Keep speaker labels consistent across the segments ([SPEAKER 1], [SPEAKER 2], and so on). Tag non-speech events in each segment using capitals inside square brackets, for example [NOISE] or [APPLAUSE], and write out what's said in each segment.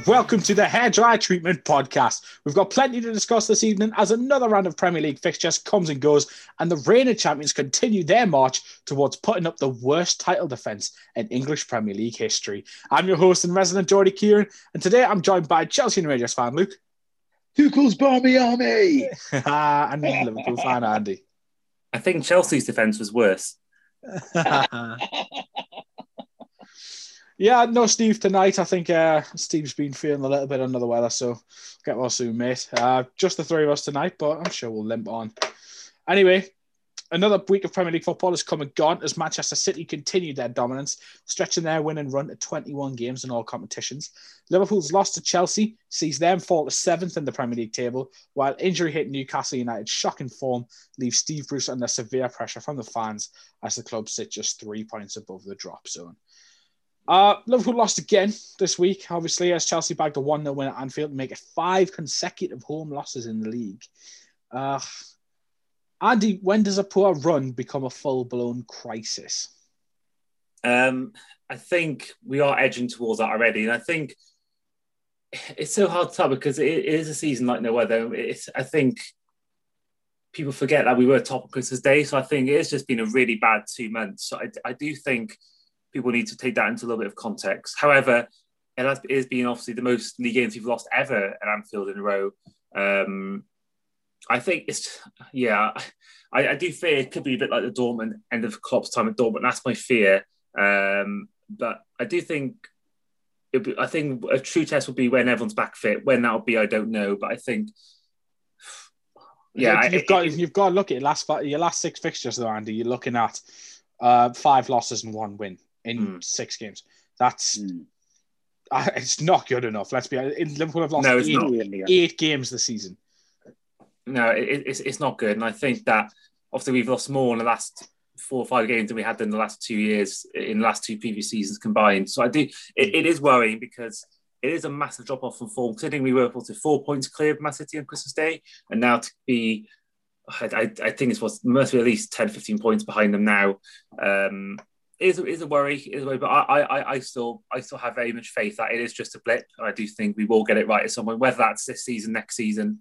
[SPEAKER 1] and welcome to the Hair Dry Treatment Podcast. We've got plenty to discuss this evening as another round of Premier League fixtures comes and goes, and the reigning champions continue their march towards putting up the worst title defence in English Premier League history. I'm your host and resident Geordie Kieran, and today I'm joined by Chelsea and Rangers fan Luke.
[SPEAKER 2] Tuchel's Barmy Army! [LAUGHS] [LAUGHS]
[SPEAKER 1] and Liverpool fan Andy.
[SPEAKER 3] I think Chelsea's defence was worse. [LAUGHS]
[SPEAKER 1] Yeah, no Steve tonight. I think uh, Steve's been feeling a little bit under the weather, so get well soon, mate. Uh, just the three of us tonight, but I'm sure we'll limp on. Anyway, another week of Premier League football has come and gone as Manchester City continued their dominance, stretching their winning run to 21 games in all competitions. Liverpool's loss to Chelsea sees them fall to seventh in the Premier League table, while injury hit Newcastle United's shocking form leaves Steve Bruce under severe pressure from the fans as the club sit just three points above the drop zone. Uh, Liverpool lost again this week, obviously, as Chelsea bagged a 1 0 win at Anfield and make it five consecutive home losses in the league. Uh, Andy, when does a poor run become a full blown crisis?
[SPEAKER 3] Um, I think we are edging towards that already. And I think it's so hard to tell because it, it is a season like no other. It's, I think people forget that we were top of Christmas Day. So I think it's just been a really bad two months. So I, I do think people need to take that into a little bit of context. However, it has, it has been obviously the most league games we've lost ever at Anfield in a row. Um, I think it's yeah. I, I, do fear it could be a bit like the Dortmund end of Klopp's time at Dortmund. That's my fear. Um, but I do think be, I think a true test would be when everyone's back fit. When that'll be, I don't know. But I think
[SPEAKER 1] yeah, you've I, got it, you've got to look at your last your last six fixtures though, Andy. You're looking at uh, five losses and one win in mm. six games. That's mm. uh, it's not good enough. Let's be honest. Liverpool have lost no, eight, eight, games this season.
[SPEAKER 3] No, it, it's it's not good, and I think that obviously we've lost more in the last four or five games than we had in the last two years in the last two previous seasons combined. So I do it, it is worrying because it is a massive drop off from form. Considering we were able to four points clear of Man City on Christmas Day, and now to be I, I, think it's was must be at least 10, 15 points behind them now. Um, is is a worry, is a worry, but I, I I still I still have very much faith that it is just a blip. I do think we will get it right at some point. Whether that's this season, next season,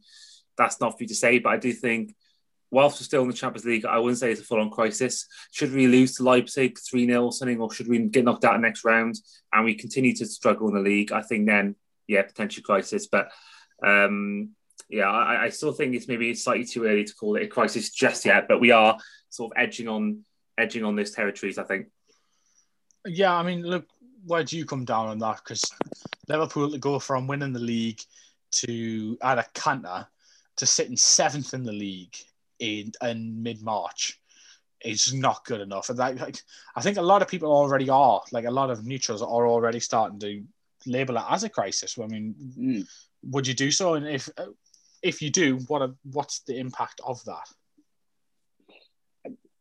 [SPEAKER 3] that's not for you to say. But I do think, whilst we're still in the Champions League, I wouldn't say it's a full on crisis. Should we lose to Leipzig three 0 or something, or should we get knocked out next round and we continue to struggle in the league? I think then, yeah, potential crisis. But um, yeah, I, I still think it's maybe slightly too early to call it a crisis just yet. But we are sort of edging on edging on those territories. I think.
[SPEAKER 1] Yeah, I mean, look, where do you come down on that? Because Liverpool to go from winning the league to at a canter to sitting seventh in the league in, in mid March is not good enough. And that, like, I think a lot of people already are, like a lot of neutrals are already starting to label it as a crisis. I mean, mm. would you do so? And if if you do, what are, what's the impact of that?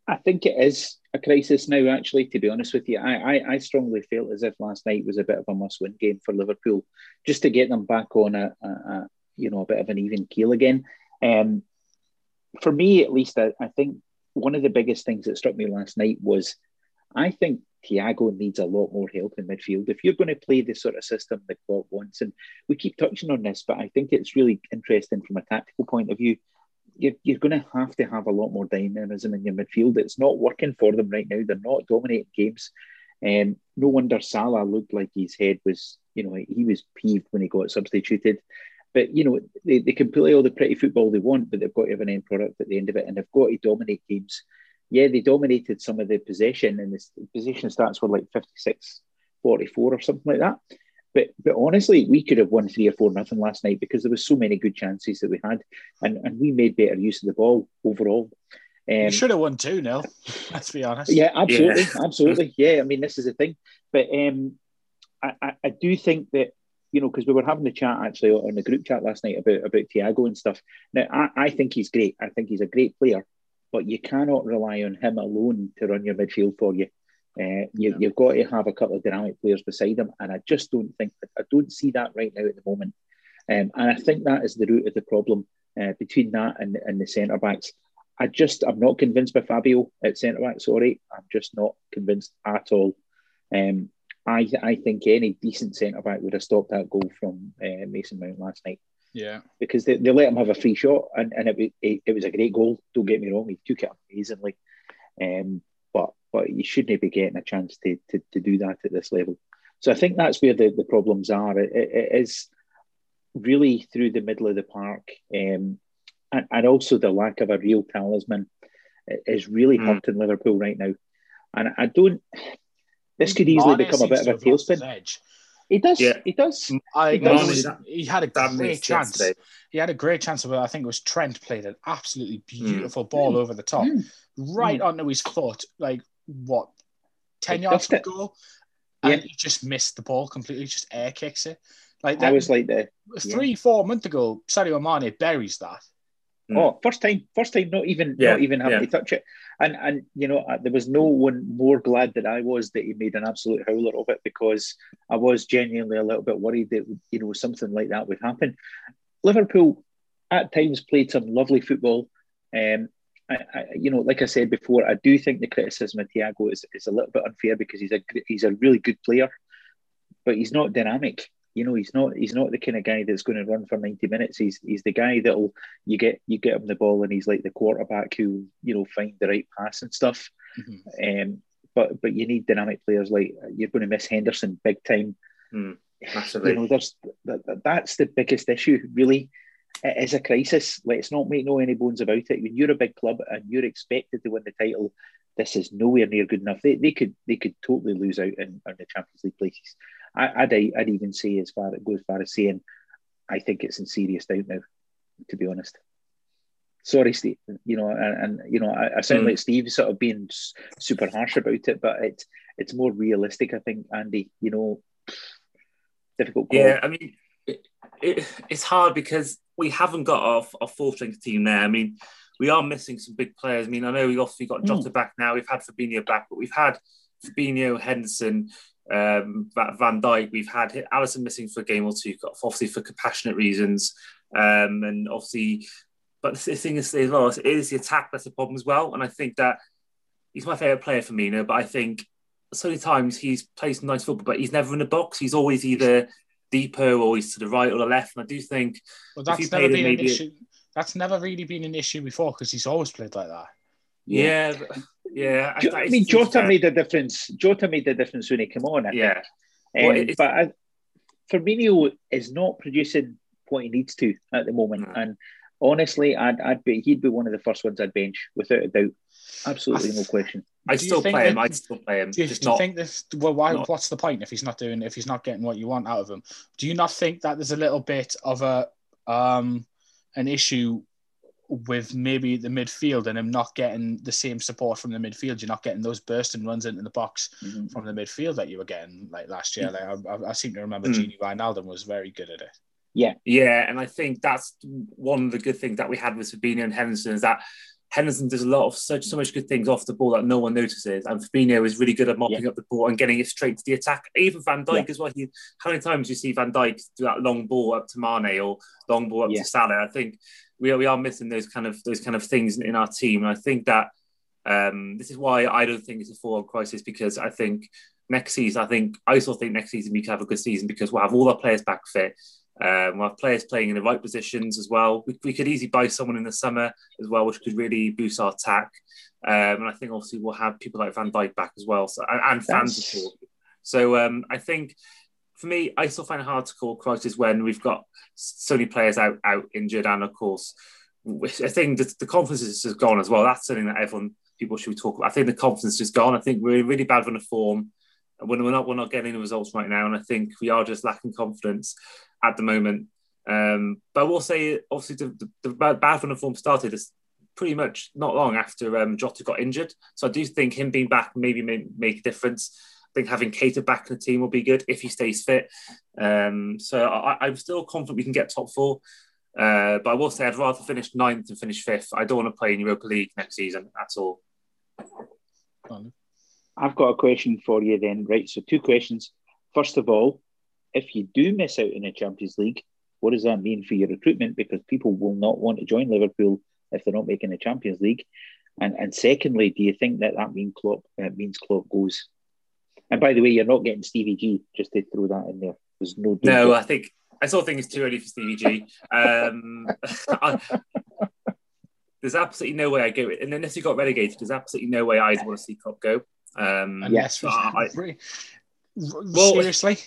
[SPEAKER 2] I think it is crisis now. Actually, to be honest with you, I, I, I strongly felt as if last night was a bit of a must-win game for Liverpool, just to get them back on a, a, a you know a bit of an even keel again. Um, for me, at least, I, I think one of the biggest things that struck me last night was I think Thiago needs a lot more help in midfield. If you're going to play the sort of system that Klopp wants, and we keep touching on this, but I think it's really interesting from a tactical point of view you're, you're going to have to have a lot more dynamism in your midfield. It's not working for them right now. They're not dominating games. Um, no wonder Salah looked like his head was, you know, he was peeved when he got substituted. But, you know, they, they can play all the pretty football they want, but they've got to have an end product at the end of it and they've got to dominate games. Yeah, they dominated some of the possession and the possession stats were like 56 44 or something like that. But but honestly, we could have won three or four nothing last night because there was so many good chances that we had, and, and we made better use of the ball overall.
[SPEAKER 1] Um, you should have won two, Neil. Let's be honest.
[SPEAKER 2] Yeah, absolutely, yeah. absolutely. Yeah, I mean, this is the thing, but um, I, I, I do think that you know because we were having the chat actually on the group chat last night about about Thiago and stuff. Now, I, I think he's great. I think he's a great player, but you cannot rely on him alone to run your midfield for you. Uh, you, have got to have a couple of dynamic players beside him, and I just don't think I don't see that right now at the moment. Um, and I think that is the root of the problem uh, between that and, and the centre backs. I just I'm not convinced by Fabio at centre back. Sorry, I'm just not convinced at all. Um, I I think any decent centre back would have stopped that goal from uh, Mason Mount last night.
[SPEAKER 1] Yeah,
[SPEAKER 2] because they, they let him have a free shot, and, and it, it, it was a great goal. Don't get me wrong, he took it amazingly, um, but but you shouldn't be getting a chance to, to, to do that at this level. So I think that's where the, the problems are. it, it is really through the middle of the park, um, and, and also the lack of a real talisman is really mm. hurting Liverpool right now. And I don't. This could easily Mane become a bit of a tailspin. Edge. He does. Yeah. He does.
[SPEAKER 1] I, he, does. he had a great chance. Yesterday. He had a great chance of. I think it was Trent played an absolutely hmm. beautiful mm. ball mm. over the top, mm. right mm. onto his foot. Like what, ten yards from goal, and yeah. he just missed the ball completely. Just air kicks it.
[SPEAKER 2] Like that I was like the
[SPEAKER 1] three, yeah. four months ago. Sadio Mane buries that.
[SPEAKER 2] Mm. Oh, first time, first time, not even, yeah, not even having yeah. to touch it, and and you know, uh, there was no one more glad that I was that he made an absolute howler of it because I was genuinely a little bit worried that you know something like that would happen. Liverpool at times played some lovely football. Um, I, I, you know, like I said before, I do think the criticism of Thiago is, is a little bit unfair because he's a he's a really good player, but he's not dynamic. You know, he's not he's not the kind of guy that's going to run for ninety minutes. He's he's the guy that'll you get you get him the ball and he's like the quarterback who you know find the right pass and stuff. Mm-hmm. Um, but but you need dynamic players like you're going to miss Henderson big time.
[SPEAKER 3] Mm,
[SPEAKER 2] you know, there's that, that's the biggest issue really. It is a crisis. Let's not make no any bones about it. When you're a big club and you're expected to win the title, this is nowhere near good enough. They, they could they could totally lose out in, in the Champions League places. I, would I'd even say as far it goes far as saying I think it's in serious doubt now, to be honest. Sorry, Steve. You know, and, and you know, I, I sound mm. like Steve sort of being super harsh about it, but it's it's more realistic, I think, Andy. You know, difficult. Call.
[SPEAKER 3] Yeah, I mean, it, it, it's hard because we haven't got our, our full strength team there. I mean, we are missing some big players. I mean, I know we've obviously got Jota mm. back now. We've had Fabinho back, but we've had Fabinho, Henderson, um, Van Dijk. We've had Alisson missing for a game or two, obviously for compassionate reasons, um, and obviously. But the thing is, as well, it is the attack that's the problem as well. And I think that he's my favourite player Firmino, but I think so many times he's played some nice football, but he's never in the box. He's always either deeper or he's to the right or the left. And I do think
[SPEAKER 1] well, that's never been an issue. That's never really been an issue before because he's always played like that.
[SPEAKER 3] Yeah, but, yeah.
[SPEAKER 2] I, I mean, Jota made a difference. Jota made a difference when he came on. I yeah, um, but I, Firmino is not producing what he needs to at the moment, mm. and honestly, I'd, I'd be he'd be one of the first ones I'd bench without a doubt. Absolutely, no question.
[SPEAKER 3] I still play that, him. I'd still play him.
[SPEAKER 1] Do you, do you think this? Well, why? Not, what's the point if he's not doing? If he's not getting what you want out of him? Do you not think that there's a little bit of a um an issue with maybe the midfield and him not getting the same support from the midfield. You're not getting those bursting runs into the box mm-hmm. from the midfield that you were getting like last year. Like I, I seem to remember mm-hmm. Gini Wijnaldum was very good at it.
[SPEAKER 2] Yeah,
[SPEAKER 3] yeah, and I think that's one of the good things that we had with Fabinho and Henderson is that Henderson does a lot of such so much good things off the ball that no one notices, and Fabinho is really good at mopping yeah. up the ball and getting it straight to the attack. Even Van Dijk yeah. as well. He, how many times you see Van Dijk do that long ball up to Mane or long ball up yeah. to Salah? I think we are, we are missing those kind of those kind of things in, our team. And I think that um, this is why I don't think it's a forward crisis because I think next season, I think I still think next season we can have a good season because we'll have all our players back fit. Um, we'll have players playing in the right positions as well. We, we, could easily buy someone in the summer as well, which could really boost our attack. Um, and I think obviously we'll have people like Van Dijk back as well, so, and, and fans as well. So um, I think for me, I still find it hard to call crisis when we've got so many players out out injured, and of course, I think the, the confidence is just gone as well. That's something that everyone people should talk about. I think the confidence is gone. I think we're really bad run of form. When we're not we're not getting the results right now, and I think we are just lacking confidence at the moment. Um, but I will say, obviously, the, the, the bad run of form started is pretty much not long after um, Jota got injured. So I do think him being back maybe may make a difference. I think having Keita back in the team will be good if he stays fit. Um, so I, am still confident we can get top four. Uh, but I will say I'd rather finish ninth than finish fifth. I don't want to play in Europa League next season at all.
[SPEAKER 2] I've got a question for you then, right? So two questions. First of all, if you do miss out in the Champions League, what does that mean for your recruitment? Because people will not want to join Liverpool if they're not making the Champions League. And and secondly, do you think that that mean Klopp uh, means Klopp goes And by the way, you're not getting Stevie G. Just to throw that in there. There's no.
[SPEAKER 3] No, I think I still think it's too early for Stevie G. Um, [LAUGHS] I- there's absolutely no way I go. And unless he got relegated, there's absolutely no way I'd want to see Klopp go. Um,
[SPEAKER 1] Yes,
[SPEAKER 3] so I- [LAUGHS]
[SPEAKER 1] Well, seriously.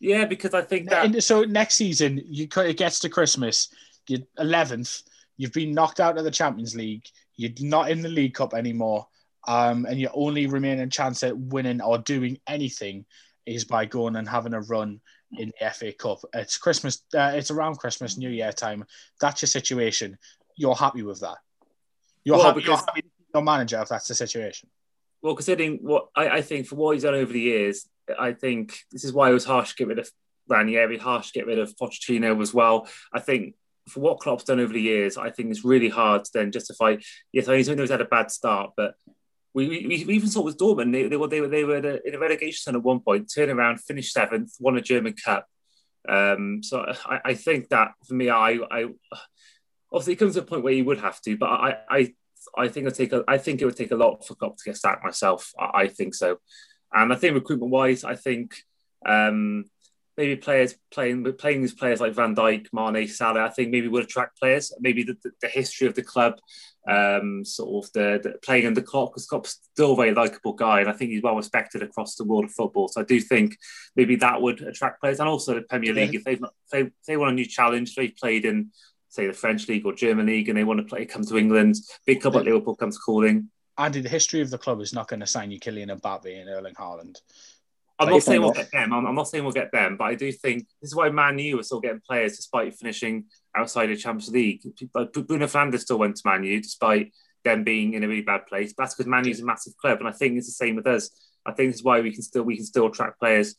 [SPEAKER 3] Yeah, because I think that
[SPEAKER 1] And so next season, you it gets to Christmas, you're eleventh. You've been knocked out of the Champions League. You're not in the League Cup anymore, um, and your only remaining chance at winning or doing anything is by going and having a run in the FA Cup. It's Christmas. Uh, it's around Christmas, New Year time. That's your situation. You're happy with that. You're
[SPEAKER 3] Well,
[SPEAKER 1] happy. You're happy. Your manager, if that's the situation.
[SPEAKER 3] Well, considering what I, I think for what he's done over the years, I think this is why it was harsh to get rid of Ranieri, harsh to get rid of Pochettino as well. I think for what Klopp's done over the years, I think it's really hard to then justify. Yes, I know he's had a bad start, but we, we, we even saw with Dortmund, they, they were they were they were in a, relegation zone at one point, turn around, finished seventh, won a German Cup. Um, so I, I think that for me, I, I obviously it comes to a point where you would have to, but I I I think it take a, I think it would take a lot for Klopp to get sacked myself. I, I think so, and I think recruitment wise, I think um, maybe players playing playing these players like Van Dijk, Mane, Salah. I think maybe would attract players. Maybe the, the, the history of the club, um, sort of the, the playing under Klopp, because Klopp's still a very likable guy, and I think he's well respected across the world of football. So I do think maybe that would attract players, and also the Premier League. If they've not, if they, if they want a new challenge, they've played in say the French league or German league, and they want to play come to England. Big club like Liverpool comes calling.
[SPEAKER 1] Andy, the history of the club is not going to sign you Kylian Mbappe and Erling Haaland.
[SPEAKER 3] I'm
[SPEAKER 2] Like,
[SPEAKER 3] not saying we'll
[SPEAKER 2] I'm not-
[SPEAKER 3] get them. I'm, I'm not saying we'll get them, but I do think this is why Man U are still getting players despite finishing outside the Champions League. Like Bruno Fernandes still went to Man U despite them being in a really bad place. That's because Man U's a massive club, and I think it's the same with us. I think this is why we can still we can still attract players.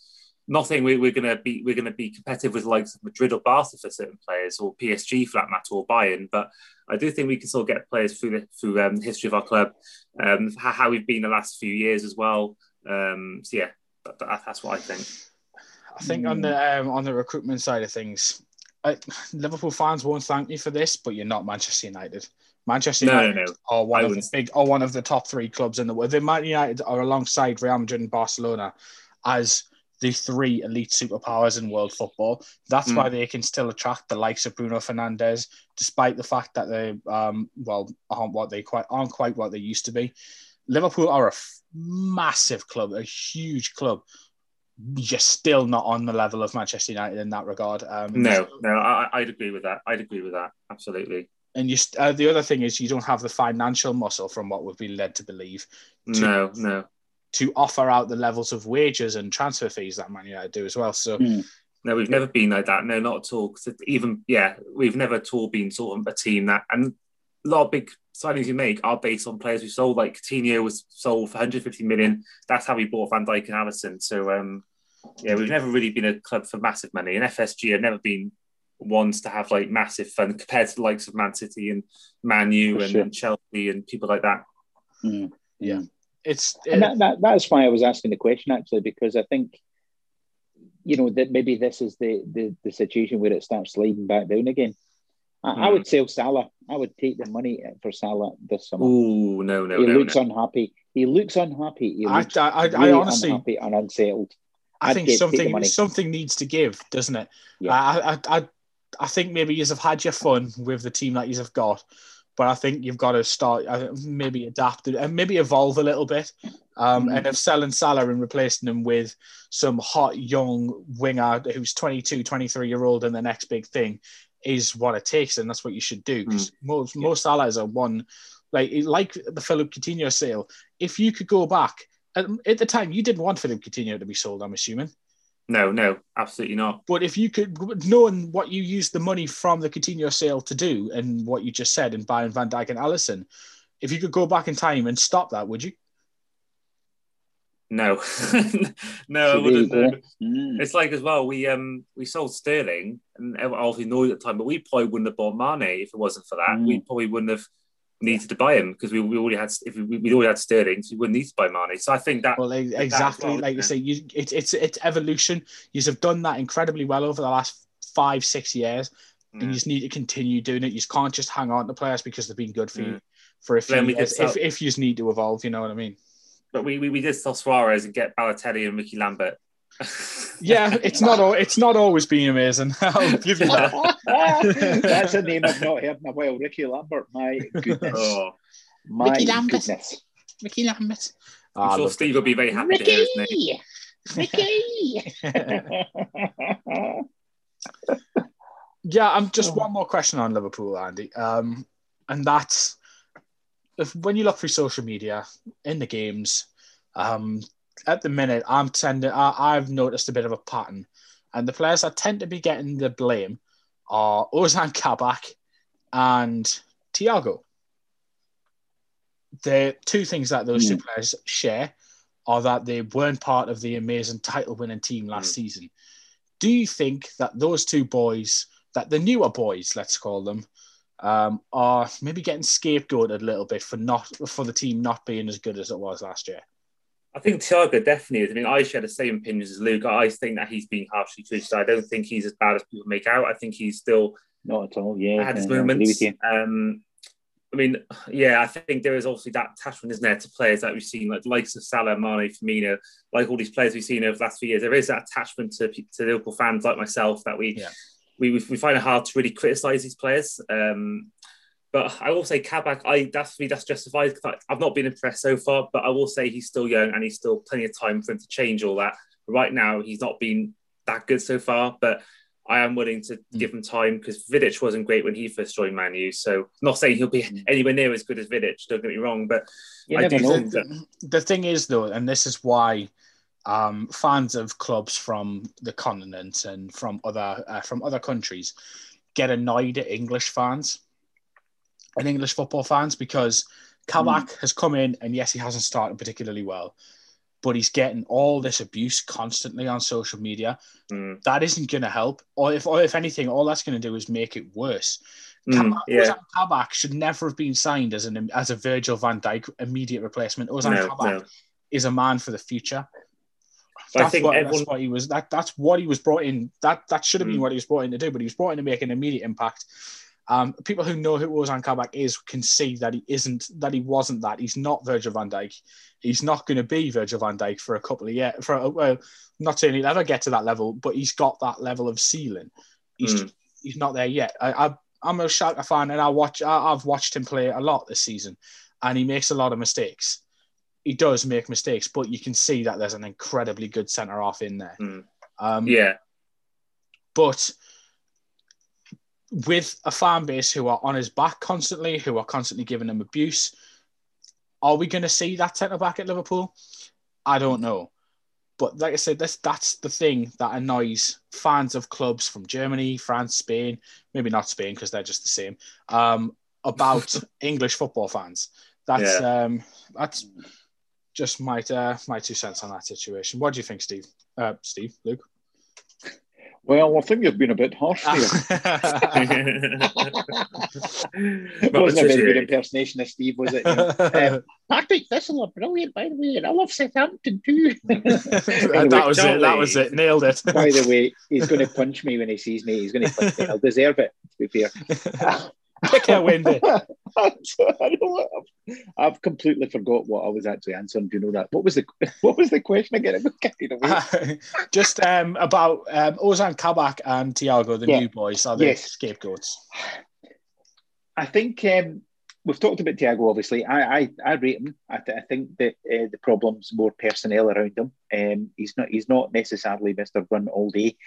[SPEAKER 3] Nothing we, we're gonna be we're gonna be competitive with likes of Madrid or Barca for certain players or PSG for that matter or Bayern, but I do think we can still get players through the through um, the history of our club, um, how, we've been the last few years as well. Um, so yeah, that, that- that's what I think.
[SPEAKER 1] I think on the um, on the recruitment side of things, I, Liverpool fans won't thank me for this, but you're not Manchester United. Manchester
[SPEAKER 3] No, no,
[SPEAKER 1] United
[SPEAKER 3] no.
[SPEAKER 1] are one
[SPEAKER 3] I
[SPEAKER 1] of the
[SPEAKER 3] wouldn't.
[SPEAKER 1] big, are one of the top three clubs in the world. The Man United are alongside Real Madrid and Barcelona as the three elite superpowers in world football. That's
[SPEAKER 3] Mm.
[SPEAKER 1] why they can still attract the likes of Bruno Fernandes, despite the fact that they, um, well, aren't what they quite aren't quite what they used to be. Liverpool are a f- massive club, a huge club. You're still not on the level of Manchester United in that regard. Um,
[SPEAKER 3] No, no, I, I'd agree with that. I'd agree with that. Absolutely.
[SPEAKER 1] and you uh, the other thing is you don't have the financial muscle from what we've been led to believe To-
[SPEAKER 3] No, no,
[SPEAKER 1] to offer out the levels of wages and transfer fees that Man United do as well. So
[SPEAKER 2] Mm.
[SPEAKER 3] no. We've never been like that. No, not at all. 'Cause it- even yeah, we've never at all been sort of a team that and a lot of big signings we make are based on players we sold. Like Coutinho was sold for 150 million. That's how we bought Van Dijk and Alisson. So um, yeah, we've never really been a club for massive money. And FSG have never been ones to have like massive fun compared to the likes of Man City and Man U and,
[SPEAKER 2] sure.
[SPEAKER 3] and Chelsea and people like that.
[SPEAKER 2] Mm.
[SPEAKER 1] It's
[SPEAKER 2] And that, that, that's why I was asking the question actually, because I think, you know, that maybe this is the, the, the situation where it starts sliding back down again. I, I
[SPEAKER 3] Mm.
[SPEAKER 2] would sell Salah. I would take the money for Salah this summer.
[SPEAKER 3] Ooh, no, no,
[SPEAKER 2] he
[SPEAKER 3] no,
[SPEAKER 2] looks
[SPEAKER 3] no.
[SPEAKER 2] unhappy. He looks unhappy. He
[SPEAKER 1] I,
[SPEAKER 2] looks
[SPEAKER 1] I, I, I
[SPEAKER 2] really
[SPEAKER 1] honestly,
[SPEAKER 2] unhappy and unsettled.
[SPEAKER 1] I
[SPEAKER 2] I'd
[SPEAKER 1] think
[SPEAKER 2] get-
[SPEAKER 1] something something needs to give, doesn't it?
[SPEAKER 2] Yeah.
[SPEAKER 1] I, I, I, I think maybe you have had your fun with the team that you have got, but I think you've got to start uh, maybe adapt it and maybe evolve a little bit. Um,
[SPEAKER 2] Mhm.
[SPEAKER 1] And if selling Salah and replacing him with some hot young winger who's 22, 23 year old and the next big thing is what it takes, And that's what you should do. 'Cause most most Salahs are one like like the Philip Coutinho sale. If you could go back at, at the time, you didn't want Philip Coutinho to be sold. I'm assuming.
[SPEAKER 3] No, no, absolutely not.
[SPEAKER 1] But if you could, knowing what you used the money from the Coutinho sale to do and what you just said in buying Van Dijk and Alisson, if you could go back in time and stop that, would you?
[SPEAKER 3] No, [LAUGHS] no, I
[SPEAKER 2] So there you
[SPEAKER 3] wouldn't.
[SPEAKER 2] go.
[SPEAKER 3] no.
[SPEAKER 2] Mm.
[SPEAKER 3] It's like as well. We um we sold Sterling, and everyone obviously knew at the time, but we probably wouldn't have bought Mane if it wasn't for that.
[SPEAKER 2] Mm.
[SPEAKER 3] We probably wouldn't have needed to buy him because we, we already had if we, we already had Sterling, so we wouldn't need to buy Mane. So I think that
[SPEAKER 1] Well, exactly like you say, you, it's it's it's evolution. You have done that incredibly well over the last five six years, and you
[SPEAKER 3] Mm.
[SPEAKER 1] just need to continue doing it. You just can't just hang on to players because they've been good for you
[SPEAKER 3] Mm.
[SPEAKER 1] for a few
[SPEAKER 3] Then we could
[SPEAKER 1] years. If if you just need to evolve, you know what I mean.
[SPEAKER 3] but we, we, we did sell Suarez and get Balotelli and Ricky Lambert.
[SPEAKER 1] Yeah, [LAUGHS] it's not all, it's not always been amazing. [LAUGHS] I'll give you that. [LAUGHS]
[SPEAKER 2] That's a name I've not heard in a while. Ricky Lambert. My goodness.
[SPEAKER 3] Oh,
[SPEAKER 2] My
[SPEAKER 1] Ricky Lambert.
[SPEAKER 2] goodness.
[SPEAKER 1] Ricky Lambert.
[SPEAKER 3] I'm
[SPEAKER 1] Ah,
[SPEAKER 3] sure Steve will be very happy to hear his name.
[SPEAKER 2] Ricky.
[SPEAKER 1] Yeah, I'm just one more question on Liverpool, Andy. Um, and that's if when you look through social media in the games, um, at the minute, I'm tending, I, I've noticed a bit of a pattern, and the players that tend to be getting the blame are Ozan Kabak and Thiago. The two things that those two players share are that they weren't part of the amazing title-winning team last season. Do you think that those two boys, that the newer boys, let's call them, um, are maybe getting scapegoated a little bit for not for the team not being as good as it was last year?
[SPEAKER 3] I think Thiago definitely is. I mean, I share the same opinions as Luke. I think that he's being harshly treated. I don't think he's as bad as people make out. I think he's still
[SPEAKER 2] Not at all. Yeah.
[SPEAKER 3] had his
[SPEAKER 2] I
[SPEAKER 3] moments. Um, I mean, yeah, I think there is obviously that attachment, isn't there, to players that we've seen, like the likes of Salah, Mane, Firmino, like all these players we've seen over the last few years. There is that attachment to, to Liverpool fans like myself that we,
[SPEAKER 1] Yeah.
[SPEAKER 3] we we find it hard to really criticise these players. Um, but I will say Kabak, I that's for me that's justified. I've not been impressed so far, but I will say he's still young and he's still plenty of time for him to change all that. Right now, he's not been that good so far, but I am willing to
[SPEAKER 1] Mm.
[SPEAKER 3] give him time because Vidic wasn't great when he first joined Man U. So not saying he'll be
[SPEAKER 2] Mm.
[SPEAKER 3] anywhere near as good as Vidic. Don't get me wrong, but
[SPEAKER 2] You
[SPEAKER 3] I do
[SPEAKER 2] know.
[SPEAKER 3] think that
[SPEAKER 1] the thing is though, and this is why um, fans of clubs from the continent and from other uh, from other countries get annoyed at English fans and English football fans because Kabak has come in and yes, he hasn't started particularly well, but he's getting all this abuse constantly on social media.
[SPEAKER 3] mm,
[SPEAKER 1] That isn't going to help, or if or if anything, all that's going to do is make it worse.
[SPEAKER 3] mm,
[SPEAKER 1] Kabak,
[SPEAKER 3] yeah,
[SPEAKER 1] Kabak should never have been signed as an as a Virgil van Dijk immediate replacement. Ozan
[SPEAKER 3] no,
[SPEAKER 1] Kabak
[SPEAKER 3] no.
[SPEAKER 1] is a man for the future.
[SPEAKER 3] But I
[SPEAKER 1] That's,
[SPEAKER 3] think
[SPEAKER 1] what,
[SPEAKER 3] everyone-
[SPEAKER 1] that's what he was. That that's what he was brought in. That that should have been
[SPEAKER 3] Mm.
[SPEAKER 1] what he was brought in to do. But he was brought in to make an immediate impact. Um, people who know who Ozan Kabak is can see that he isn't. That he wasn't that. He's not Virgil van Dijk. He's not going to be Virgil van Dijk for a couple of years. For a, well, not saying he'll ever get to that level, but he's got that level of ceiling. He's
[SPEAKER 3] Mm.
[SPEAKER 1] just, he's not there yet. I, I I'm a Schalke fan, and I watch. I, I've watched him play a lot this season, and he makes a lot of mistakes. He does make mistakes, but you can see that there's an incredibly good centre half in there.
[SPEAKER 3] Mm.
[SPEAKER 1] Um,
[SPEAKER 3] yeah,
[SPEAKER 1] But with a fan base who are on his back constantly, who are constantly giving him abuse, are we going to see that centre back at Liverpool? I don't know. But like I said, that's that's the thing that annoys fans of clubs from Germany, France, Spain, maybe not Spain because they're just the same, um, about [LAUGHS] English football fans. That's um, that's just my uh, my two cents on that situation. What do you think, Steve? Uh, Steve, Luke.
[SPEAKER 2] Well, I think you've been a bit harsh there. [LAUGHS] [LAUGHS] It wasn't a very good impersonation of Steve, was it? You know? Um, Partick [LAUGHS] Thistle are brilliant, by the way, and I love Southampton too.
[SPEAKER 1] that was it. That was it. Nailed it.
[SPEAKER 2] by the way, he's going to punch me when he sees me. He's going to punch me. I'll deserve it, to be fair.
[SPEAKER 1] Pick a win, bit.
[SPEAKER 2] I what- [LAUGHS] I've completely forgot what I was actually answering. Do you know that? What was the [LAUGHS] what was the question again? I got carried away. [LAUGHS]
[SPEAKER 1] Just um, about um, Ozan Kabak and Thiago, the
[SPEAKER 2] Yeah.
[SPEAKER 1] new boys, are the
[SPEAKER 2] Yes.
[SPEAKER 1] scapegoats.
[SPEAKER 2] I think um, we've talked about Thiago. Obviously, I I, I rate him. I, th- I think that uh, the problem's more personnel around him. Um, he's not he's not necessarily Mister Run all day.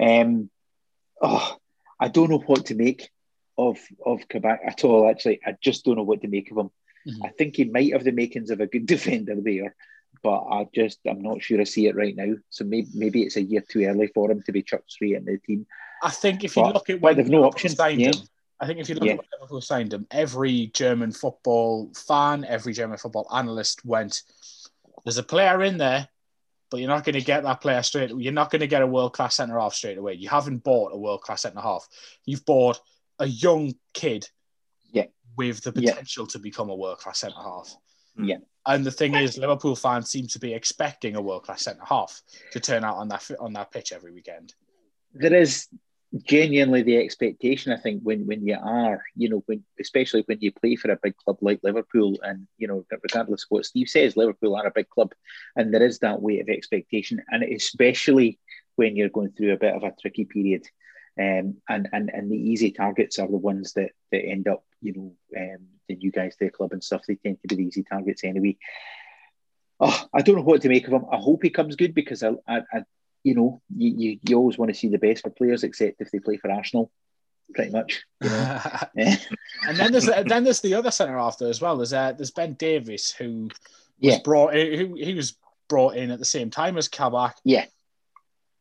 [SPEAKER 2] Um, oh, I don't know what to make of of Kabak at all. Actually, I just don't know what to make of him.
[SPEAKER 1] Mhm.
[SPEAKER 2] I think he might have the makings of a good [LAUGHS] defender there, but I just I'm not sure I see it right now. So maybe maybe it's a year too early for him to be chucked straight into the team.
[SPEAKER 1] I think if you
[SPEAKER 2] But-
[SPEAKER 1] look at when
[SPEAKER 2] they've no option,
[SPEAKER 1] signed
[SPEAKER 2] yeah.
[SPEAKER 1] him, I think if you look
[SPEAKER 2] Yeah.
[SPEAKER 1] at when Liverpool signed him, every German football fan, every German football analyst went, "There's a player in there, but you're not going to get that player straight. You're not going to get a world class centre half straight away. You haven't bought a world class centre half. You've bought a young kid,
[SPEAKER 2] Yeah.
[SPEAKER 1] with the
[SPEAKER 2] Yeah.
[SPEAKER 1] potential to become a world class centre half." Hmm.
[SPEAKER 2] Yeah.
[SPEAKER 1] And the thing is, Liverpool fans seem to be expecting a world class centre half to turn out on that on that pitch every weekend.
[SPEAKER 2] there is genuinely the expectation. I think when when you are, you know, when especially when you play for a big club like Liverpool, and you know, regardless of what Steve says, Liverpool are a big club, and there is that weight of expectation, and especially when you're going through a bit of a tricky period. Um, and, and and the easy targets are the ones that, that end up, you know, um, the new guys to the club and stuff. They tend to be the easy targets anyway. Oh, I don't know what to make of him. I hope he comes good because I, I, I you know, you, you, you always want to see the best for players, except if they play for Arsenal, pretty much. You know?
[SPEAKER 1] yeah. And then there's [LAUGHS] then there's the other centre after as well. There's uh, there's Ben Davies who was
[SPEAKER 2] Yeah.
[SPEAKER 1] brought in, who he was brought in at the same time as Kabak.
[SPEAKER 2] Yeah.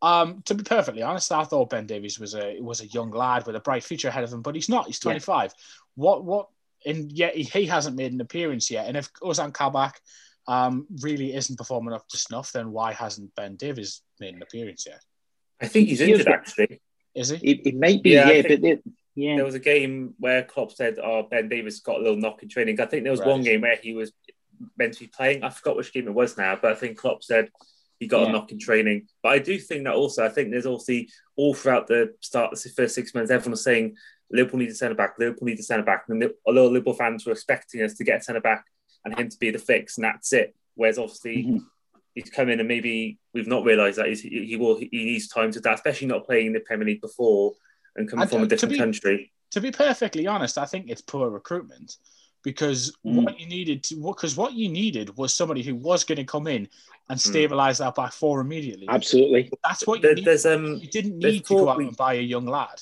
[SPEAKER 1] Um, to be perfectly honest, I thought Ben Davies was a was a young lad with a bright future ahead of him, but he's not. He's
[SPEAKER 2] Yeah.
[SPEAKER 1] 25. What what? And yet he, he hasn't made an appearance yet. And if Ozan Kabak um, really isn't performing up to snuff, then why hasn't Ben Davies made an appearance yet?
[SPEAKER 3] I think he's
[SPEAKER 2] Here's
[SPEAKER 3] injured
[SPEAKER 2] what-
[SPEAKER 3] actually.
[SPEAKER 1] Is he?
[SPEAKER 2] It, it might be,
[SPEAKER 3] Yeah,
[SPEAKER 2] yeah, but
[SPEAKER 3] think-
[SPEAKER 2] they, yeah,
[SPEAKER 3] There was a game where Klopp said, "Oh, Ben Davies got a little knock in training." I think there was
[SPEAKER 1] Right.
[SPEAKER 3] one game where he was meant to be playing. I forgot which game it was now, but I think Klopp said he got
[SPEAKER 2] Yeah.
[SPEAKER 3] a knock in training. But I do think that also, I think there's also all throughout the start of the first six months, everyone was saying Liverpool need a centre back, Liverpool need a centre back, and the, a lot of Liverpool fans were expecting us to get a centre back and him to be the fix, and that's it. Whereas obviously.
[SPEAKER 2] Mhm.
[SPEAKER 3] He's come in and maybe we've not realised that he's, he will he needs time to that, especially not playing in the Premier League before and coming
[SPEAKER 1] I-
[SPEAKER 3] from a different
[SPEAKER 1] be-
[SPEAKER 3] country.
[SPEAKER 1] to be perfectly honest, I think it's poor recruitment because
[SPEAKER 2] Mm.
[SPEAKER 1] what you needed to because what you needed was somebody who was going to come in and
[SPEAKER 3] Mm.
[SPEAKER 1] stabilize that back four immediately.
[SPEAKER 2] absolutely.
[SPEAKER 1] That's what you
[SPEAKER 3] There,
[SPEAKER 1] need.
[SPEAKER 3] there's um
[SPEAKER 1] You didn't need to go
[SPEAKER 3] talk
[SPEAKER 1] out
[SPEAKER 3] we-
[SPEAKER 1] and buy a young lad.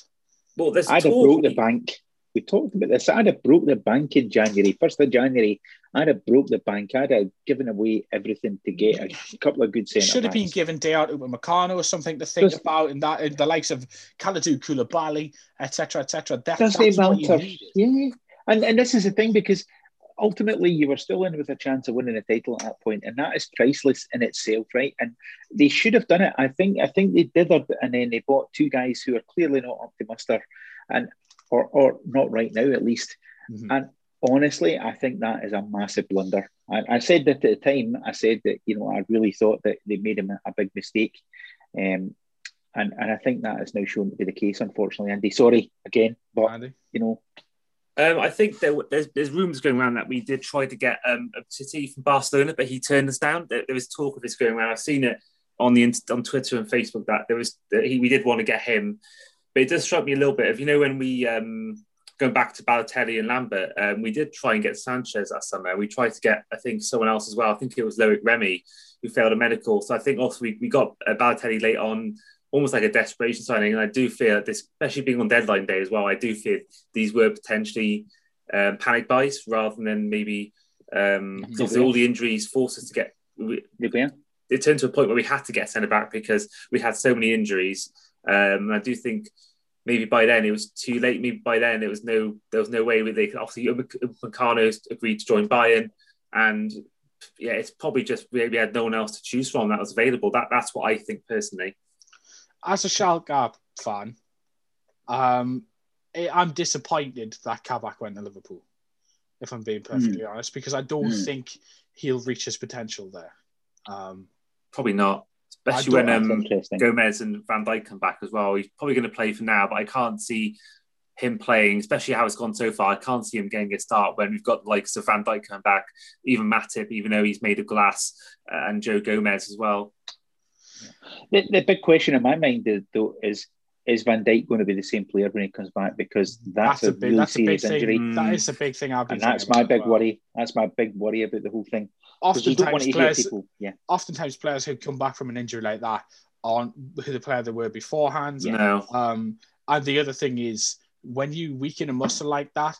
[SPEAKER 3] well there's
[SPEAKER 2] I'd have
[SPEAKER 3] talk
[SPEAKER 2] broke the bank. We talked about this. I'd have broke the bank in January, first of January. I'd have broke the bank. I'd have given away everything to get a couple of good centre
[SPEAKER 1] Should have been given Dayot Upamecano or something to think
[SPEAKER 2] Does-
[SPEAKER 1] about, and that in the likes of Kalidou Koulibaly, etc., etc. That,
[SPEAKER 2] Does
[SPEAKER 1] that's
[SPEAKER 2] they
[SPEAKER 1] what you
[SPEAKER 2] matter?
[SPEAKER 1] needed.
[SPEAKER 2] Yeah, and and this is the thing because ultimately you were still in with a chance of winning a title at that point, and that is priceless in itself, right? And they should have done it. I think I think they did it, and then they bought two guys who are clearly not up to muster, and or or not right now at least.
[SPEAKER 1] Mhm.
[SPEAKER 2] And honestly, I think that is a massive blunder. I, I said that at the time. I said that you know I really thought that they made him a, a big mistake, um, and and I think that is now shown to be the case. Unfortunately, Andy. Sorry again, but
[SPEAKER 1] Andy?
[SPEAKER 2] you know,
[SPEAKER 3] Um, I think there, there's there's rumours going around that we did try to get um, Umtiti from Barcelona, but he turned us down. There, there was talk of this going around. I've seen it on the on Twitter and Facebook that there was that he we did want to get him, but it does strike me a little bit. If you know when we um, going back to Balotelli and Lambert, um, we did try and get Sanchez that summer. We tried to get I think someone else as well. I think it was Loic Remy who failed a medical. So I think also we, we got uh, Balotelli late on. Almost like a desperation signing, and I do feel that this, especially being on deadline day as well. I do feel these were potentially um, panic buys rather than maybe um, because all the injuries forced us to get. We, it turned to a point where we had to get centre back because we had so many injuries. Um, and I do think maybe by then it was too late. Maybe by then it was no there was no way where they could obviously Upamecano agreed to join Bayern, and yeah, it's probably just we we had no one else to choose from that was available. That that's what I think personally.
[SPEAKER 1] As a Schalke fan, um, I- I'm disappointed that Kabak went to Liverpool. If I'm being perfectly honest, because I don't
[SPEAKER 2] Mm.
[SPEAKER 1] think he'll reach his potential there. Um,
[SPEAKER 3] Probably not, especially when um. Gomez and Van Dijk come back as well. He's probably going to play for now, but I can't see him playing, especially how it's gone so far. I can't see him getting a start when we've got like likes of Van Dijk coming back, even Matip, even though he's made of glass, uh, and Joe Gomez as well.
[SPEAKER 2] The, the big question in my mind is, though is is Van Dijk going to be the same player when he comes back? Because that's,
[SPEAKER 1] that's, a
[SPEAKER 2] a,
[SPEAKER 1] big,
[SPEAKER 2] really
[SPEAKER 1] that's a big
[SPEAKER 2] serious
[SPEAKER 1] thing. That is a big thing. I've been
[SPEAKER 2] and that's my big
[SPEAKER 1] well.
[SPEAKER 2] worry. That's my big worry about the whole thing. Because you don't want
[SPEAKER 1] Oftentimes,
[SPEAKER 2] to hear
[SPEAKER 1] players,
[SPEAKER 2] people. Yeah,
[SPEAKER 1] oftentimes players who come back from an injury like that aren't who the player they were beforehand.
[SPEAKER 2] Yeah.
[SPEAKER 3] No,
[SPEAKER 1] Um, and the other thing is when you weaken a muscle like that,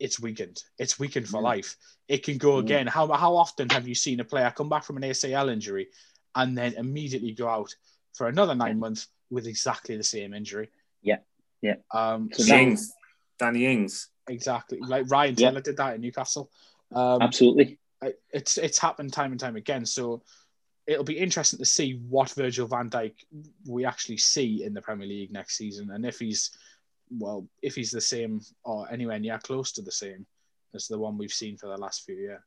[SPEAKER 1] it's weakened. It's weakened for
[SPEAKER 2] Mm.
[SPEAKER 1] life. It can go
[SPEAKER 2] Mm.
[SPEAKER 1] again. How how often have you seen a player come back from an ACL injury and then immediately go out for another nine months with exactly the same injury?
[SPEAKER 2] Yeah. Yeah.
[SPEAKER 1] Um,
[SPEAKER 2] So
[SPEAKER 1] so
[SPEAKER 3] Ings, Danny Ings.
[SPEAKER 1] exactly like Ryan
[SPEAKER 2] Yeah.
[SPEAKER 1] Taylor did that in Newcastle. Um,
[SPEAKER 2] absolutely.
[SPEAKER 1] It's it's happened time and time again. So it'll be interesting to see what Virgil van Dijk we actually see in the Premier League next season, and if he's well, if he's the same or anywhere near close to the same as the one we've seen for the last few years.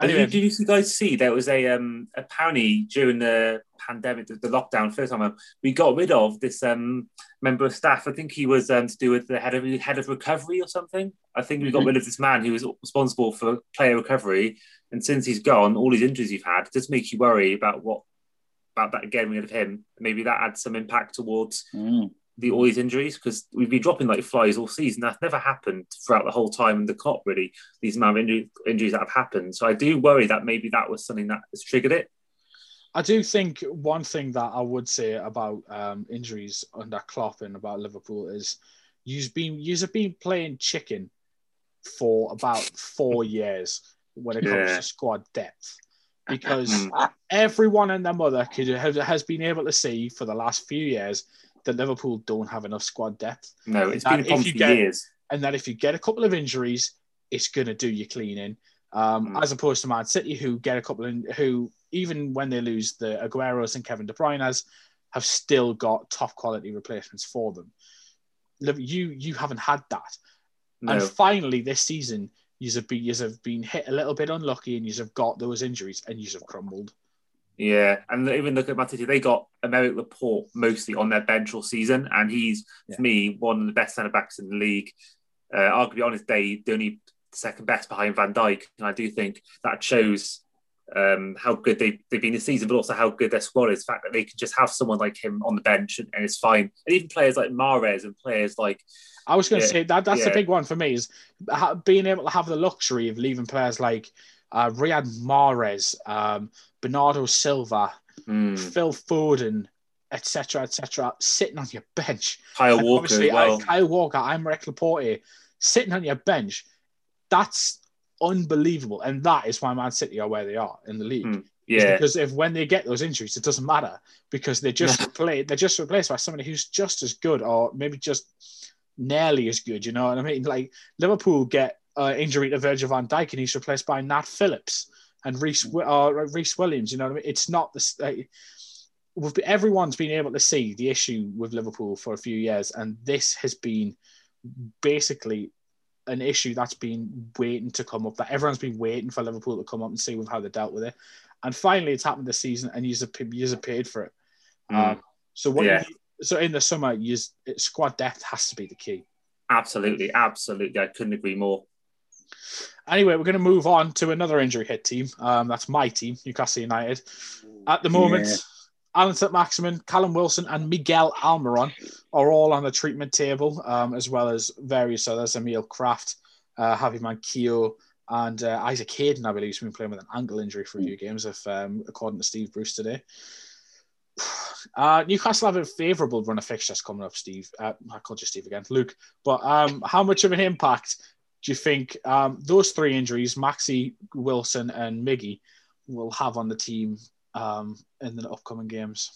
[SPEAKER 1] Anyway.
[SPEAKER 3] Did, you guys see there was a um apparently during the pandemic, the, the lockdown first time, we got rid of this um member of staff. I think he was um, to do with the head of head of recovery or something. I think we got
[SPEAKER 2] Mhm.
[SPEAKER 3] rid of this man who was responsible for player recovery, and since he's gone, all these injuries you've had just make you worry about what about that getting rid of him. Maybe that adds some impact towards
[SPEAKER 2] Mm.
[SPEAKER 3] The all these injuries because we've been dropping like flies all season. That's never happened throughout the whole time in the cop, really. These amount of injury, injuries that have happened. So I do worry that maybe that was something that has triggered it.
[SPEAKER 1] I do think one thing that I would say about um, injuries under Klopp and about Liverpool is you've been you've been playing chicken for about four [LAUGHS] years when it comes
[SPEAKER 3] Yeah.
[SPEAKER 1] to squad depth because [LAUGHS] everyone and their mother could have, has been able to see for the last few years that Liverpool don't have enough squad depth,
[SPEAKER 3] No, it's been a problem for
[SPEAKER 1] get-
[SPEAKER 3] years.
[SPEAKER 1] and that if you get a couple of injuries, it's going to do you cleaning. Um,
[SPEAKER 3] Mm.
[SPEAKER 1] As opposed to Man City, who get a couple in, who even when they lose the Agueros and Kevin De Bruyne's, have still got top quality replacements for them. You you haven't had that,
[SPEAKER 3] No.
[SPEAKER 1] and finally this season, you have been you have been hit a little bit unlucky, and you have got those injuries, and you have crumbled.
[SPEAKER 3] Yeah, and even look at Man City, they got Aymeric Laporte mostly on their bench all season, and he's
[SPEAKER 1] Yeah.
[SPEAKER 3] for me one of the best centre backs in the league. Uh, arguably on his day, the only second best behind Van Dijk, and I do think that shows um, how good they, they've been this season, but also how good their squad is. The fact that they can just have someone like him on the bench and, and it's fine, and even players like Mahrez and players like
[SPEAKER 1] I was going to
[SPEAKER 3] Yeah,
[SPEAKER 1] say that that's
[SPEAKER 3] yeah.
[SPEAKER 1] big one for me is being able to have the luxury of leaving players like uh, Riyad Mahrez, um, Bernardo Silva,
[SPEAKER 3] hmm,
[SPEAKER 1] Phil Foden, etc., etc., sitting on your bench.
[SPEAKER 3] Kyle
[SPEAKER 1] And
[SPEAKER 3] Walker well.
[SPEAKER 1] I, Kyle Walker, Aymeric Laporte, sitting on your bench. That's unbelievable, and that is why Man City are where they are in the league. Is
[SPEAKER 3] yeah,
[SPEAKER 1] Because if when they get those injuries, it doesn't matter because they're just [LAUGHS] replaced. They're just replaced by somebody who's just as good, or maybe just nearly as good. You know what I mean? Like Liverpool get uh, injury to Virgil Van Dijk, and he's replaced by Nat Phillips and Rhys uh, Rhys Williams. You know what I mean? It's not this. Uh, been, everyone's been able to see the issue with Liverpool for a few years, and this has been basically an issue that's been waiting to come up. That everyone's been waiting for Liverpool to come up and see with how they dealt with it. And finally, it's happened this season, and you've you've paid for it.
[SPEAKER 3] Mm.
[SPEAKER 1] Um, so what?
[SPEAKER 3] Yeah.
[SPEAKER 1] You, so in the summer, squad depth has to be the key.
[SPEAKER 3] absolutely, absolutely. I couldn't agree more.
[SPEAKER 1] Anyway, we're going to move on to another injury hit team. Um, that's my team, Newcastle United. At the moment,
[SPEAKER 2] Yeah.
[SPEAKER 1] Allan Saint-Maximin, Callum Wilson, and Miguel Almiron are all on the treatment table, um, as well as various others. Emil Krafth, uh, Javi Manquillo, and uh, Isaac Hayden, I believe, has been playing with an ankle injury for a few games, if um, according to Steve Bruce today. [SIGHS] Uh, Newcastle have a favourable run of fixtures coming up, Steve. Uh, I called you Steve again, Luke. But um, how much of an impact do you think um, those three injuries, Maxi, Wilson, and Miggy, will have on the team um, in the upcoming games?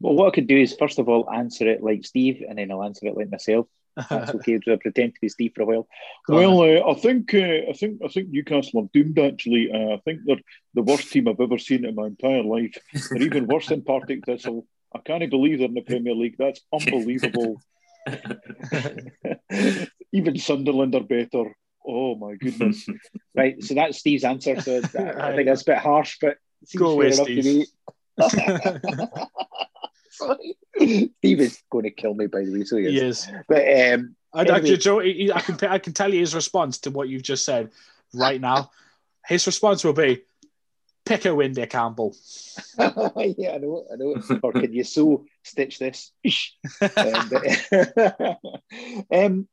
[SPEAKER 2] Well, what I could do is first of all answer it like Steve, and then I'll answer it like myself. That's okay. Do I pretend to be Steve for a while?
[SPEAKER 1] Go
[SPEAKER 4] Well, uh, I think uh, I think I think Newcastle are doomed. Actually, uh, I think they're the worst team I've ever seen in my entire life. They're even worse than Partick Thistle. I can't believe they're in the Premier League. That's unbelievable. [LAUGHS] [LAUGHS] even Sunderland are better. Oh my goodness! [LAUGHS]
[SPEAKER 2] Right. So that's Steve's answer. So [LAUGHS] I think that's a bit harsh, but
[SPEAKER 1] Go away, Steve. [LAUGHS]
[SPEAKER 2] Sorry. Steve is going to kill me, by the way. So he is.
[SPEAKER 1] Yes.
[SPEAKER 2] But um, Anyway.
[SPEAKER 1] Joe, I can I can tell you his response to what you've just said right now. His response will be, "Pick a win, there, Campbell."
[SPEAKER 2] yeah, I know, I know. or can you so stitch this? um, but- um,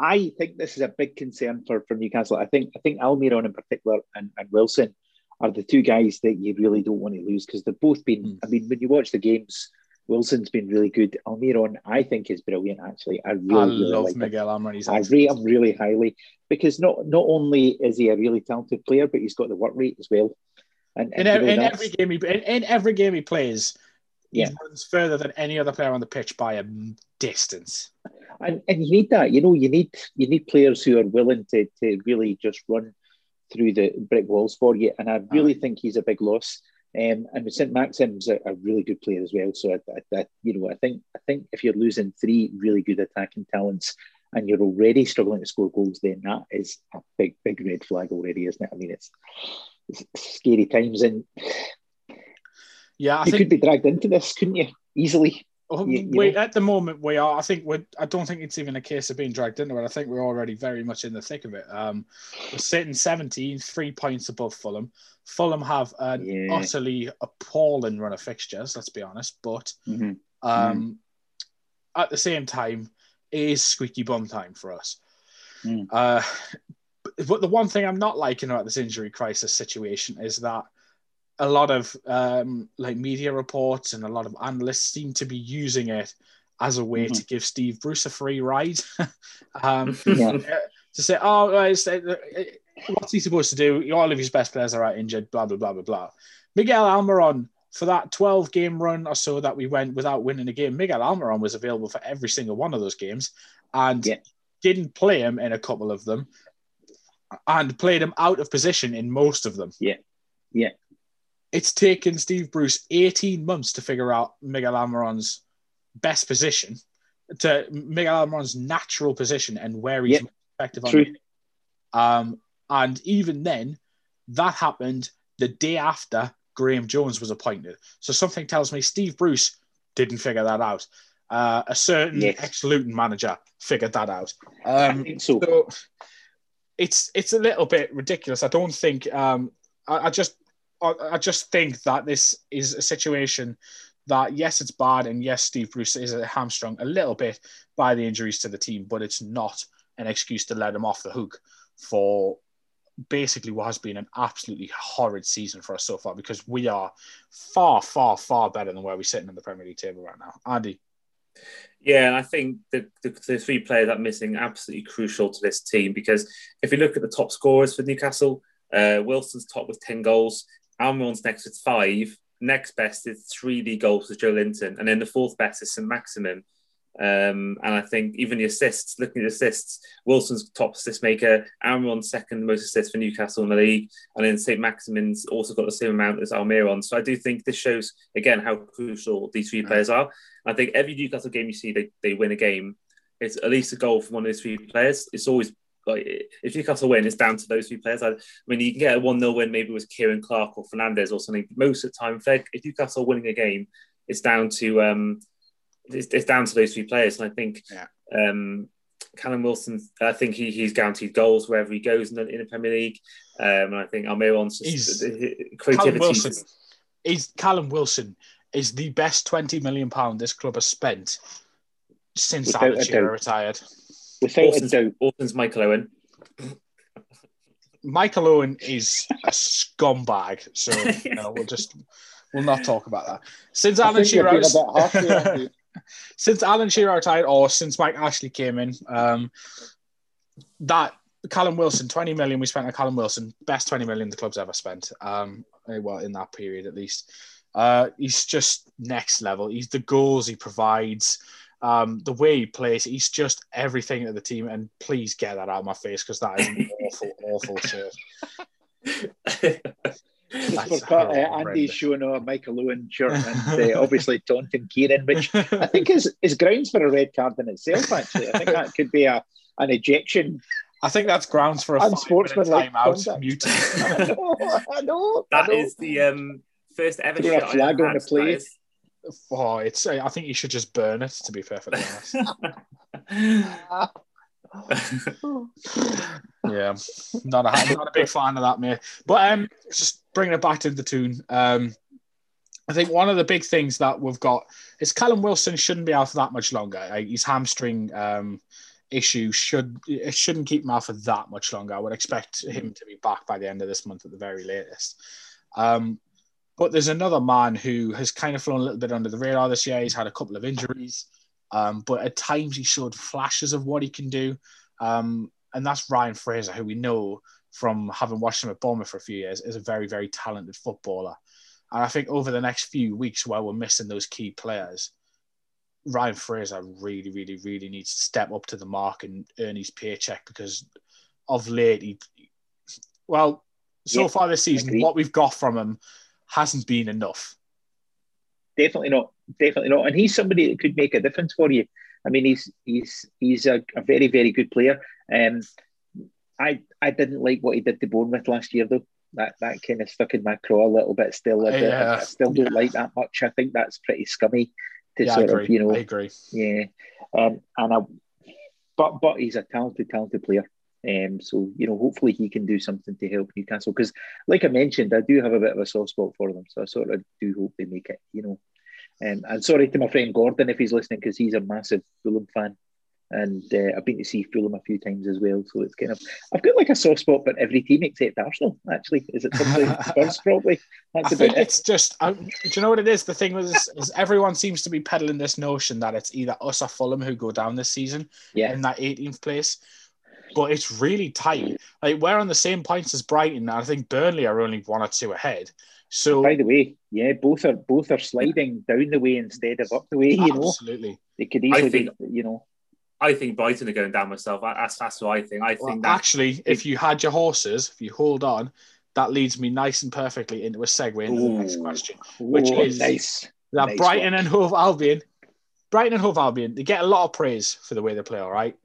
[SPEAKER 2] I think this is a big concern for, for Newcastle. I think I think Almiron in particular and, and Wilson are the two guys that you really don't want to lose because they've both been.
[SPEAKER 1] Mm.
[SPEAKER 2] I mean, when you watch the games, Wilson's been really good. Almiron, I think, is brilliant. Actually, I really,
[SPEAKER 1] I
[SPEAKER 2] really
[SPEAKER 1] love
[SPEAKER 2] like.
[SPEAKER 1] Miguel Almiron.
[SPEAKER 2] I rate him really highly because not not only is he a really talented player, but he's got the work rate as well. And,
[SPEAKER 1] in,
[SPEAKER 2] and, you know,
[SPEAKER 1] in every game he in, in every game he plays, he runs further than any other player on the pitch by a distance.
[SPEAKER 2] And, and you need that. You know, you need you need players who are willing to to really just run through the brick walls for you. And I really think he's a big loss. Um, and St Maxim's a, a really good player as well. So I, I, I, you know, I think I think if you're losing three really good attacking talents, and you're already struggling to score goals, then that is a big, big red flag already, isn't it? I mean, it's, it's scary times, and
[SPEAKER 1] yeah, I
[SPEAKER 2] you
[SPEAKER 1] think
[SPEAKER 2] could be dragged into this, couldn't you? Easily.
[SPEAKER 1] Oh,
[SPEAKER 2] you- you
[SPEAKER 1] we,
[SPEAKER 2] know.
[SPEAKER 1] at the moment we are. I think we're. I don't think it's even a case of being dragged into it. I think we're already very much in the thick of it. Um, we're sitting 17, three points above Fulham. Fulham have an
[SPEAKER 2] Yeah.
[SPEAKER 1] utterly appalling run of fixtures. Let's be honest, but
[SPEAKER 2] Mhm.
[SPEAKER 1] um, at the same time, it is squeaky bum time for us.
[SPEAKER 2] Mm.
[SPEAKER 1] Uh, but the one thing I'm not liking about this injury crisis situation is that a lot of um, like media reports and a lot of analysts seem to be using it as a way
[SPEAKER 2] Mhm.
[SPEAKER 1] to give Steve Bruce a free ride. [LAUGHS] um, [LAUGHS]
[SPEAKER 2] Yeah.
[SPEAKER 1] to say, oh, well, it's, uh, uh, what's he supposed to do? All of his best players are out injured, blah, blah, blah, blah, blah. Miguel Almiron, for that 12 game run or so that we went without winning a game, Miguel Almiron was available for every single one of those games and
[SPEAKER 2] Yeah.
[SPEAKER 1] didn't play him in a couple of them and played him out of position in most of them.
[SPEAKER 2] Yeah. Yeah.
[SPEAKER 1] It's taken Steve Bruce 18 months to figure out Miguel Almiron's best position, to Miguel Almiron's natural position and where he's most effective on it. um, and even then, that happened the day after Graeme Jones was appointed. So something tells me Steve Bruce didn't figure that out. Uh, a certain
[SPEAKER 2] Yes.
[SPEAKER 1] ex-Luton manager figured that out.
[SPEAKER 2] I
[SPEAKER 1] Um,
[SPEAKER 2] think so.
[SPEAKER 1] so it's it's a little bit ridiculous. I don't think. Um, I, I just I, just think that this is a situation that yes, it's bad, and yes, Steve Bruce is hamstrung a little bit by the injuries to the team, but it's not an excuse to let him off the hook for basically what has been an absolutely horrid season for us so far because we are far, far, far better than where we're sitting in the Premier League table right now. Andy,
[SPEAKER 3] Yeah, I think the, the, the three players that are missing absolutely crucial to this team because if you look at the top scorers for Newcastle, uh, Wilson's top with 10 goals, Almiron's next with five, next best is 3D goals with Joelinton, and then the fourth best is Saint-Maximin. Um, and I think even the assists, looking at the assists, Wilson's top assist maker, Almiron's second most assists for Newcastle in the league, and then Saint-Maximin's also got the same amount as Almiron. So I do think this shows again how crucial these three players are. I think every Newcastle game you see, they, they win a game. It's at least a goal from one of those three players. It's always like if Newcastle win, it's down to those three players. I, I mean, you can get a one 0 win maybe with Ciaran Clark or Fernandez or something. Most of the time, if, they- if Newcastle winning a game, it's down to um, it's, it's down to those three players. And I think
[SPEAKER 1] Yeah.
[SPEAKER 3] um, Callum Wilson, I think he, he's guaranteed goals wherever he goes in the, in the Premier League. Um, and I think Almiron's just
[SPEAKER 1] He's-
[SPEAKER 3] creativity.
[SPEAKER 1] Callum Wilson is Callum Wilson is the best twenty million pound this club has spent since
[SPEAKER 2] Without
[SPEAKER 1] Alan Shearer retired.
[SPEAKER 2] Without a
[SPEAKER 3] Wilson's,
[SPEAKER 2] doubt.
[SPEAKER 3] Wilson's Michael Owen.
[SPEAKER 1] Michael Owen is a scumbag, so [LAUGHS] you know, we'll just we'll not talk about that. Since
[SPEAKER 2] I
[SPEAKER 1] Alan Shearer,
[SPEAKER 2] being a bit harsh there, Andy. [LAUGHS] [LAUGHS]
[SPEAKER 1] since Alan Shearer retired, or since Mike Ashley came in, um, that Callum Wilson, 20 million we spent on Callum Wilson, best 20 million the club's ever spent. Um, well, in that period at least. Uh, he's just next level. He's the goals he provides, um, the way he plays. He's just everything to the team. And please get that out of my face because that is an [LAUGHS] awful, awful shirt. That's
[SPEAKER 2] We've uh, Andy
[SPEAKER 1] horrendous.
[SPEAKER 2] showing a Michael Owen shirt [LAUGHS] and uh, obviously taunting Kieran, which I think is, is grounds for a red card in itself, actually. I think that could be a an ejection.
[SPEAKER 1] I think that's grounds for a five minute
[SPEAKER 2] Unsportsmanlike
[SPEAKER 1] timeout.
[SPEAKER 2] conduct.
[SPEAKER 1] Mute. [LAUGHS]
[SPEAKER 2] I know, I know. I
[SPEAKER 3] That
[SPEAKER 2] know.
[SPEAKER 3] is the um, first ever
[SPEAKER 2] Throw a
[SPEAKER 3] I
[SPEAKER 2] flag on the play.
[SPEAKER 1] Oh, it's. I think you should just burn it. To be perfectly honest. [LAUGHS] yeah, not a not a big fan of that, mate. But um, just bringing it back to the tune. Um, I think one of the big things that we've got is Callum Wilson shouldn't be out for that much longer. Like, his hamstring um issue should it shouldn't keep him out for that much longer. I would expect him to be back by the end of this month at the very latest. Um, but there's another man who has kind of flown a little bit under the radar this year. He's had a couple of injuries, um, but at times he showed flashes of what he can do. Um, and that's Ryan Fraser, who we know from having watched him at Bournemouth for a few years, is a very, very talented footballer. And I think over the next few weeks, while we're missing those key players, Ryan Fraser really, really, really needs to step up to the mark and earn his paycheck because of late, he, well, so
[SPEAKER 2] Yeah,
[SPEAKER 1] far this season, what we've got from him hasn't been enough.
[SPEAKER 2] Definitely not. Definitely not. And he's somebody that could make a difference for you. I mean, he's he's he's a, a very very good player. Um, I I didn't like what he did to Bournemouth last year though. That that kind of stuck in my craw a little bit. Still, I,
[SPEAKER 1] Yeah.
[SPEAKER 2] I still don't like that much. I think that's pretty scummy to
[SPEAKER 1] Yeah, I
[SPEAKER 2] sort
[SPEAKER 1] agree.
[SPEAKER 2] of you know
[SPEAKER 1] I agree.
[SPEAKER 2] yeah. Um, and I, but but he's a talented, talented player. Um, so you know, hopefully he can do something to help Newcastle. Because, like I mentioned, I do have a bit of a soft spot for them. So I sort of do hope they make it. You know, um, and sorry to my friend Gordon if he's listening because he's a massive Fulham fan, and uh, I've been to see Fulham a few times as well. So it's kind of I've got like a soft spot for every team except Arsenal. Actually, is it something [LAUGHS] Spurs probably?
[SPEAKER 1] I think
[SPEAKER 2] it.
[SPEAKER 1] it's just. I, do you know what it is? The thing was, is everyone seems to be peddling this notion that it's either us or Fulham who go down this season
[SPEAKER 2] Yeah,
[SPEAKER 1] in that 18th place. But it's really tight. Like we're on the same points as Brighton. and I think Burnley are only one or two ahead. So
[SPEAKER 2] By the way, yeah, both are both are sliding down the way instead of up the way. You know,
[SPEAKER 1] absolutely.
[SPEAKER 2] they could easily,
[SPEAKER 3] think-
[SPEAKER 2] be, you know.
[SPEAKER 3] I think Brighton are going down myself. That's that's what I think. I think
[SPEAKER 1] Well,
[SPEAKER 3] that
[SPEAKER 1] actually, if you had your horses, if you hold on, that leads me nice and perfectly into a segue into the next question. Which
[SPEAKER 2] Oh,
[SPEAKER 1] is-
[SPEAKER 2] nice.
[SPEAKER 1] That
[SPEAKER 2] Nice
[SPEAKER 1] Brighton
[SPEAKER 2] one.
[SPEAKER 1] and Hove Albion, Brighton and Hove Albion, they get a lot of praise for the way they play, all right?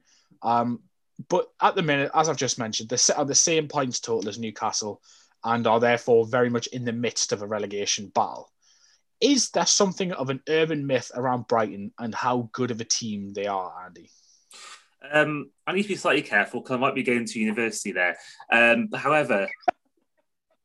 [SPEAKER 1] Um, but at the minute, as I've just mentioned, they sit at the same points total as Newcastle and are therefore very much in the midst of a relegation battle. Is there something of an urban myth around Brighton and how good of a team they are, Andy?
[SPEAKER 3] Um, I need to be slightly careful because I might be going to university there. Um, however,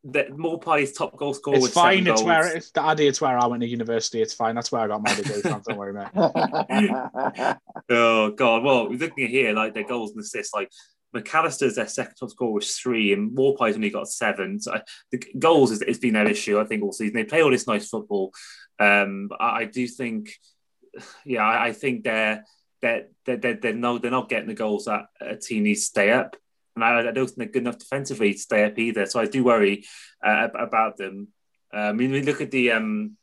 [SPEAKER 3] the Maupay's top goal scorer
[SPEAKER 1] it's
[SPEAKER 3] with
[SPEAKER 1] fine. It's
[SPEAKER 3] goals.
[SPEAKER 1] where it's the idea. It's where I went to university. It's fine. That's where I got my degree from. Don't worry, mate. [LAUGHS]
[SPEAKER 3] Oh god! Well, we're looking at here like their goals and assists. Like McAllister's their second top scorer was three, and Maupay's only got seven. So I- the goals has it's been their issue. I think all season they play all this nice football. Um, I, I do think, yeah, I, I think they're they're they're they're, they're, not, they're not getting the goals that a team needs to stay up, and I, I don't think they're good enough defensively to stay up either. So I do worry uh, about them. I mean, we look at the um,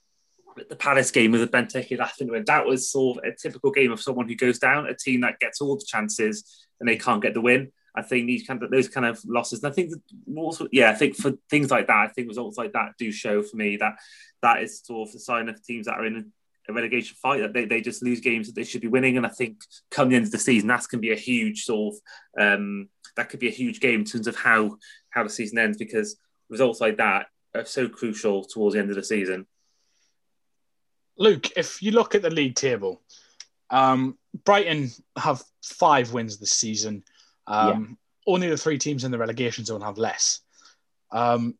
[SPEAKER 3] the Palace game with the Benteke and that was sort of a typical game of someone who goes down, a team that gets all the chances and they can't get the win. I think these kind of those kind of losses, and I think also, yeah, I think for things like that, I think results like that do show for me that that is sort of a sign of teams that are in a relegation fight that they, they just lose games that they should be winning. And I think come the end of the season, that's can be a huge sort of um, that could be a huge game in terms of how how the season ends because results like that are so crucial towards the end of the season.
[SPEAKER 1] Luke, if you look at the league table, um, Brighton have five wins this season. Um, Only the three teams in the relegation zone have less. Um,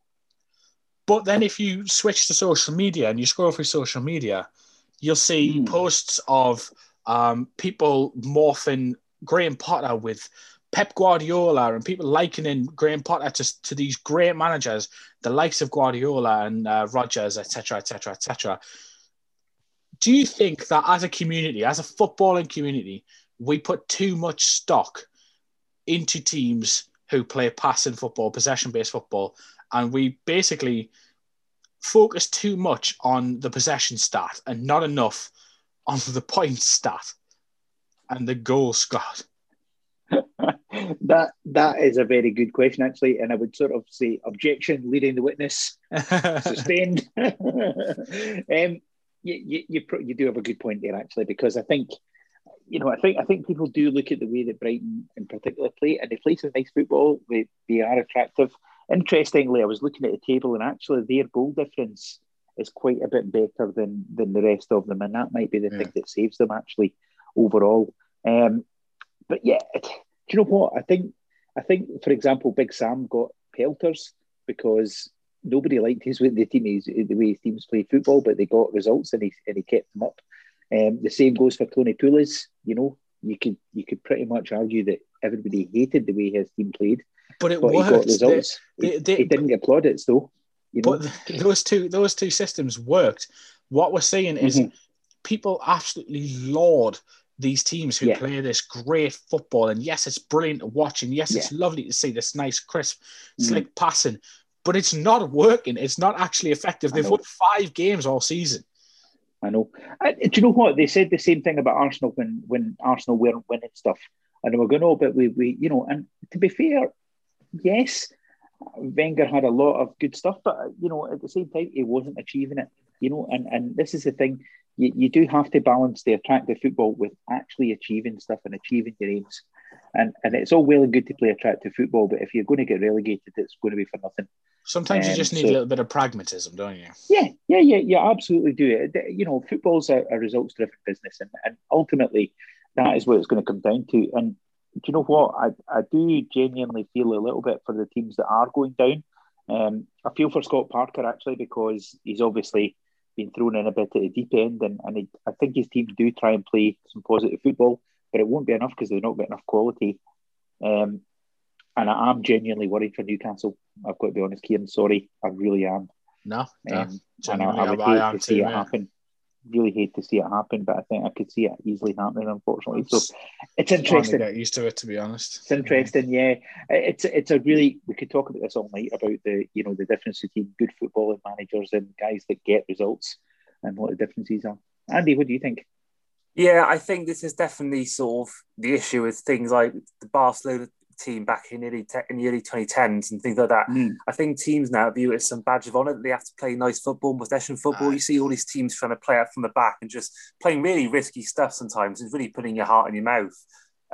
[SPEAKER 1] but then if you switch to social media and you scroll through social media, you'll see
[SPEAKER 2] Hmm.
[SPEAKER 1] posts of um, people morphing Graham Potter with Pep Guardiola and people likening Graham Potter to, to these great managers, the likes of Guardiola and uh, Rodgers, etc., etc., etc do you think that as a community, as a footballing community, we put too much stock into teams who play passing football, possession based football, and we basically focus too much on the possession stat and not enough on the [LAUGHS] point stat and the goal scored?
[SPEAKER 2] That that is a very good question, actually, and I would sort of say objection, leading the witness, [LAUGHS] sustained. [LAUGHS] um, you, you, you, you do have a good point there, actually, because I think, you know, I think I think people do look at the way that Brighton in particular play, and they play some nice football. They they are attractive. Interestingly, I was looking at the table, and actually their goal difference is quite a bit better than than the rest of them, and that might be the
[SPEAKER 1] Yeah.
[SPEAKER 2] thing that saves them actually overall. Um, but yeah, you know what? I think I think, for example, Big Sam got pelters because nobody liked his way the team his, the way his teams played football, but they got results and he and he kept them up. Um, the same goes for Tony Pulis. You know, you could you could pretty much argue that everybody hated the way his team played,
[SPEAKER 1] but it
[SPEAKER 2] but he got
[SPEAKER 1] worked.
[SPEAKER 2] results.
[SPEAKER 1] they-
[SPEAKER 2] he,
[SPEAKER 1] they-
[SPEAKER 2] he didn't get plaudits though. You know,
[SPEAKER 1] But [LAUGHS] those two those two systems worked. What we're seeing is
[SPEAKER 2] Mhm.
[SPEAKER 1] people absolutely laud these teams who
[SPEAKER 2] Yeah.
[SPEAKER 1] play this great football. And yes, it's brilliant to watch, and yes, it's lovely to see this nice, crisp,
[SPEAKER 2] Mm.
[SPEAKER 1] slick passing. But it's not working. It's not actually effective. They've won five games all season.
[SPEAKER 2] I know. I, do you know what they said the same thing about Arsenal when when Arsenal weren't winning stuff, and they were going, "Oh, but we we you know." And to be fair, yes, Wenger had a lot of good stuff, but you know at the same time he wasn't achieving it. you know, and, and this is the thing, you, you do have to balance the attractive football with actually achieving stuff and achieving your aims. And and it's all well and good to play attractive football, but if you're going to get relegated, it's going to be for nothing.
[SPEAKER 1] Sometimes you
[SPEAKER 2] Um,
[SPEAKER 1] just need
[SPEAKER 2] so-
[SPEAKER 1] a little bit of pragmatism, don't you?
[SPEAKER 2] Yeah, yeah, yeah, yeah, absolutely do it. You know, football's a, a results driven business, and, and ultimately that is what it's going to come down to. And do you know what? I, I do genuinely feel a little bit for the teams that are going down. Um, I feel for Scott Parker actually because he's obviously been thrown in a bit at the deep end, and, and he, I think his teams do try and play some positive football, but it won't be enough because they've not got enough quality. Um, and I am genuinely worried for Newcastle. I've got to be honest, Kieran. Sorry, I really am.
[SPEAKER 1] No, no.
[SPEAKER 2] Um, and I, I would hate to see it happen. Really hate to see it happen, but I think I could see it easily happening. Unfortunately, so
[SPEAKER 1] It's
[SPEAKER 2] it's
[SPEAKER 1] to
[SPEAKER 2] interesting.
[SPEAKER 1] get used to it, to be honest.
[SPEAKER 2] It's interesting, yeah. It's it's a really we could talk about this all night about the you know the difference between good footballing managers and guys that get results and what the differences are. Andy, what do you think?
[SPEAKER 3] Yeah, I think this is definitely sort of the issue with things like the Barcelona team back in the early, te- in the early 2010s and things like that. I think teams now view it as some badge of honour that they have to play nice football, possession football.
[SPEAKER 1] Aye.
[SPEAKER 3] You see all these teams trying to play out from the back and just playing really risky stuff sometimes and really putting your heart in your mouth.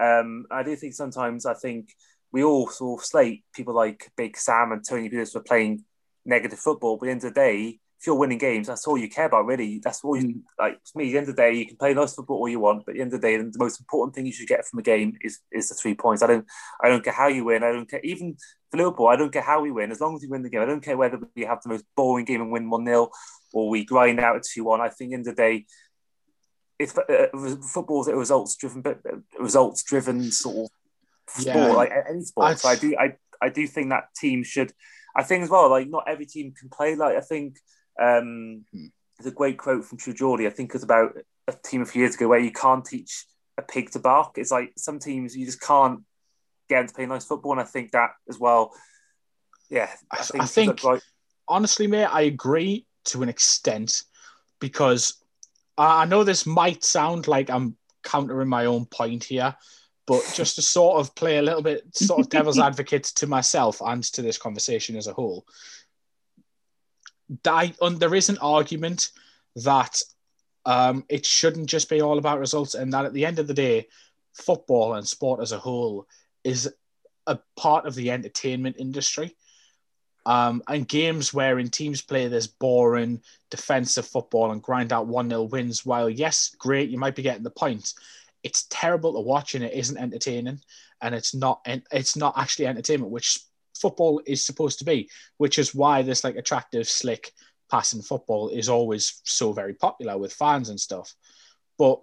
[SPEAKER 3] Um, I do think sometimes I think we all sort of slate people like Big Sam and Tony Peters for playing negative football, but at the end of the day, if you're winning games, that's all you care about, really. That's all you like. To me, at the end of the day, you can play nice football all you want, but at the end of the day, the most important thing you should get from a game is is the three points. I don't, I don't care how you win. I don't care even for Liverpool. I don't care how we win as long as we win the game. I don't care whether we have the most boring game and win one 0 or we grind out a two one. I think at the end of the day, it's uh, football's a results driven, but results driven sort of sport,
[SPEAKER 1] Yeah.
[SPEAKER 3] like any sport.
[SPEAKER 1] I'd-
[SPEAKER 3] so I do, I, I do think that team should. I think as well, like not every team can play. Like I think um,
[SPEAKER 1] Hmm.
[SPEAKER 3] there's a great quote from True Geordie. I think it was about a team a few years ago where you can't teach a pig to bark. It's like some teams you just can't get them to play nice football, and I think that as well. Yeah,
[SPEAKER 1] I-
[SPEAKER 3] I think,
[SPEAKER 1] I think-
[SPEAKER 3] right.
[SPEAKER 1] honestly, mate, I agree to an extent because I I know this might sound like I'm countering my own point here, but [LAUGHS] just to sort of play a little bit sort of devil's [LAUGHS] advocate to myself and to this conversation as a whole, I, there is an argument that um, it shouldn't just be all about results, and that at the end of the day, football and sport as a whole is a part of the entertainment industry. Um, and games wherein teams play this boring defensive football and grind out 1 0 wins, while yes, great, you might be getting the points, it's terrible to watch and it isn't entertaining. And it's not it's not actually entertainment, which football is supposed to be, which is why this like attractive, slick passing football is always so very popular with fans and stuff. But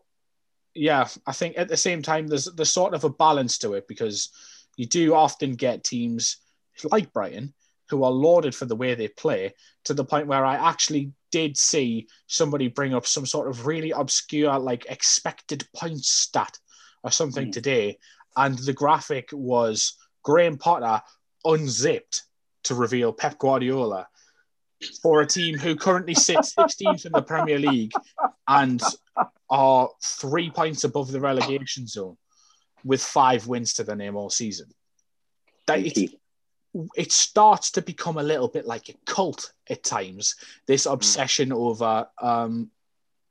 [SPEAKER 1] yeah, I think at the same time there's there's sort of a balance to it because you do often get teams like Brighton who are lauded for the way they play to the point where I actually did see somebody bring up some sort of really obscure like expected points stat or something
[SPEAKER 2] Mm.
[SPEAKER 1] today and the graphic was Graham Potter unzipped to reveal Pep Guardiola for a team who currently sits [LAUGHS] 16th in the Premier League and are three points above the relegation zone with five wins to their name all season. That it, it starts to become a little bit like a cult at times. This obsession over um,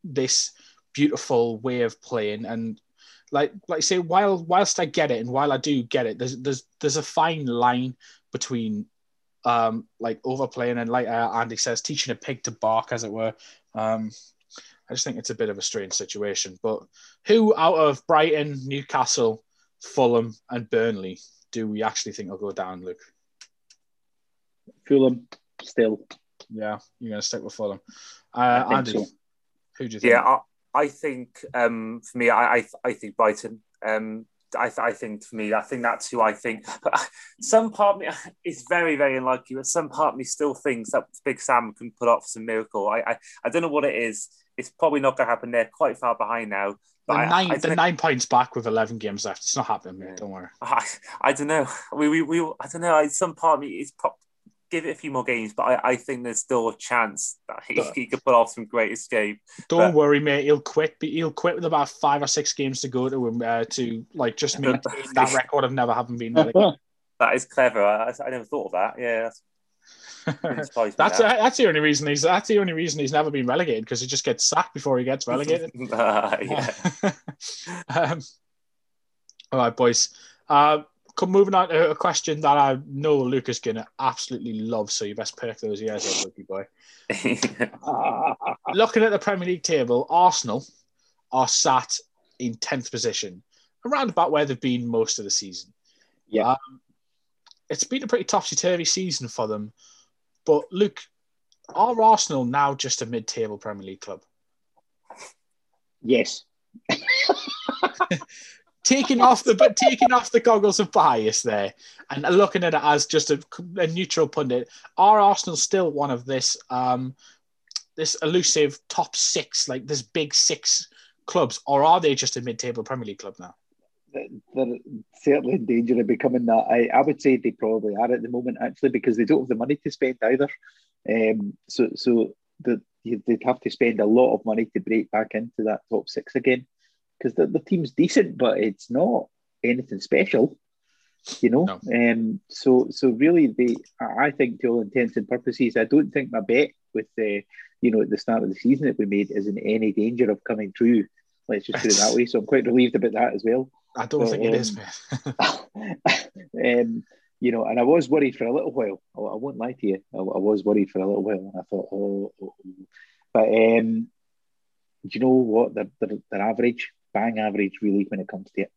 [SPEAKER 1] this beautiful way of playing, and like like I say, while whilst I get it, and while I do get it, there's there's there's a fine line between um, like overplaying and like uh, Andy says, teaching a pig to bark, as it were. Um, I just think it's a bit of a strange situation. But who out of Brighton, Newcastle, Fulham, and Burnley do we actually think will go down, Luke?
[SPEAKER 2] Fulham still.
[SPEAKER 1] Yeah, you're going to stick with Fulham.
[SPEAKER 2] I
[SPEAKER 1] Uh,
[SPEAKER 2] think
[SPEAKER 1] Andy,
[SPEAKER 2] so.
[SPEAKER 1] who do you think?
[SPEAKER 3] Yeah, I, think um, for me, I, I, I think Brighton. Um, I, I think for me, I think that's who I think. But [LAUGHS] some part of me [LAUGHS] is very, very unlikely. But some part of me still thinks that Big Sam can put off some miracle. I, I, I don't know what it is. It's probably not going to happen. They're quite far behind now. But
[SPEAKER 1] The nine,
[SPEAKER 3] I,
[SPEAKER 1] the nine points back with 11 games left. It's not happening, mate. Don't worry. [LAUGHS]
[SPEAKER 3] I, I don't know. We, we, we I don't know. I, some part of me is pro- give it a few more games, but I, I think there's still a chance that he, he could put off some great escape.
[SPEAKER 1] Don't
[SPEAKER 3] But-
[SPEAKER 1] worry, mate. He'll quit. But he'll quit with about five or six games to go to him uh, to like just [LAUGHS] maintain that record of never having been relegated. [LAUGHS]
[SPEAKER 3] That is clever. I, I never thought of that. Yeah, that's [LAUGHS]
[SPEAKER 1] That's
[SPEAKER 3] that.
[SPEAKER 1] that's the only reason he's that's the only reason he's never been relegated because he just gets sacked before he gets relegated.
[SPEAKER 3] Uh, yeah.
[SPEAKER 1] um, all right, boys. Uh, come moving on to a question that I know Luca's is gonna absolutely love. So you best perk those ears up, rookie boy. [LAUGHS] Looking at the Premier League table, Arsenal are sat in tenth position, around about where they've been most of the season.
[SPEAKER 2] Yeah.
[SPEAKER 1] Um, it's been a pretty topsy turvy season for them. But Luke, are Arsenal now just a mid-table Premier League club?
[SPEAKER 2] Yes. [LAUGHS]
[SPEAKER 1] taking off the but taking off the goggles of bias there and looking at it as just a, a neutral pundit, are Arsenal still one of this um this elusive top six, like this big six clubs, or are they just a mid-table Premier League club now?
[SPEAKER 2] They're certainly in danger of becoming that. I, I would say they probably are at the moment, actually, because they don't have the money to spend either. Um, so so the, they'd have to spend a lot of money to break back into that top six again because the, the team's decent, but it's not anything special, you know.
[SPEAKER 1] No.
[SPEAKER 2] Um, so so really, they I think to all intents and purposes, I don't think my bet with the you know at the start of the season that we made is in any danger of coming true. Let's just put it that way. So I'm quite relieved about that as well.
[SPEAKER 1] I don't
[SPEAKER 2] But,
[SPEAKER 1] think it is,
[SPEAKER 2] um,
[SPEAKER 1] man. [LAUGHS]
[SPEAKER 2] um, you know, and I was worried for a little while. I, I won't lie to you. I, I was worried for a little while, and I thought, oh, oh, oh. but um, do you know what? They're, they're, they're average, bang average, really, when it comes to it.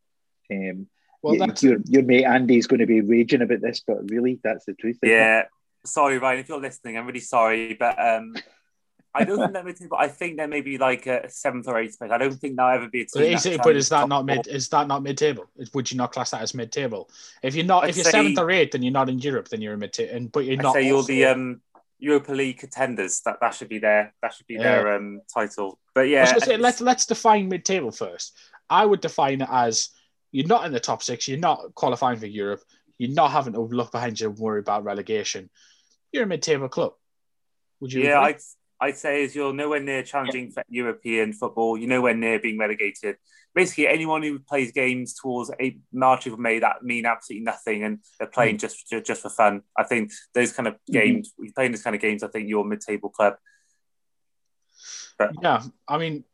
[SPEAKER 2] Um,
[SPEAKER 1] well,
[SPEAKER 2] y-
[SPEAKER 1] that's
[SPEAKER 2] your your mate Andy's going to be raging about this, but really, that's the truth. isn't it?
[SPEAKER 3] yeah. Sorry, Ryan, if you're listening, I'm really sorry, but um, I don't think they're mid, but I think they're maybe like a seventh or eighth place. I don't think they'll ever be a
[SPEAKER 1] But
[SPEAKER 3] team.
[SPEAKER 1] is,
[SPEAKER 3] that
[SPEAKER 1] it, but is that not mid? Is that not mid table? Would you not class that as mid-table? If you're not,
[SPEAKER 3] I'd
[SPEAKER 1] if you're
[SPEAKER 3] say-
[SPEAKER 1] seventh or eighth, then you're not in Europe. Then you're in mid-table, and but you're
[SPEAKER 3] I'd
[SPEAKER 1] not.
[SPEAKER 3] say you're the um, Europa League contenders. That that should be their that should be
[SPEAKER 1] Yeah.
[SPEAKER 3] their um, title. But yeah,
[SPEAKER 1] say, let's let's define mid-table first. I would define it as you're not in the top six, you're not qualifying for Europe, you're not having to look behind you and worry about relegation. You're a mid-table club. Would you?
[SPEAKER 3] yeah,
[SPEAKER 1] agree?
[SPEAKER 3] I'd say is you're nowhere near challenging for European football. You're nowhere near being relegated. Basically, anyone who plays games towards a March of May that mean absolutely nothing, and they're playing just just, just for fun. I think those kind of games, we playing those kind of games. I think you're a mid-table club.
[SPEAKER 1] Yeah, I mean,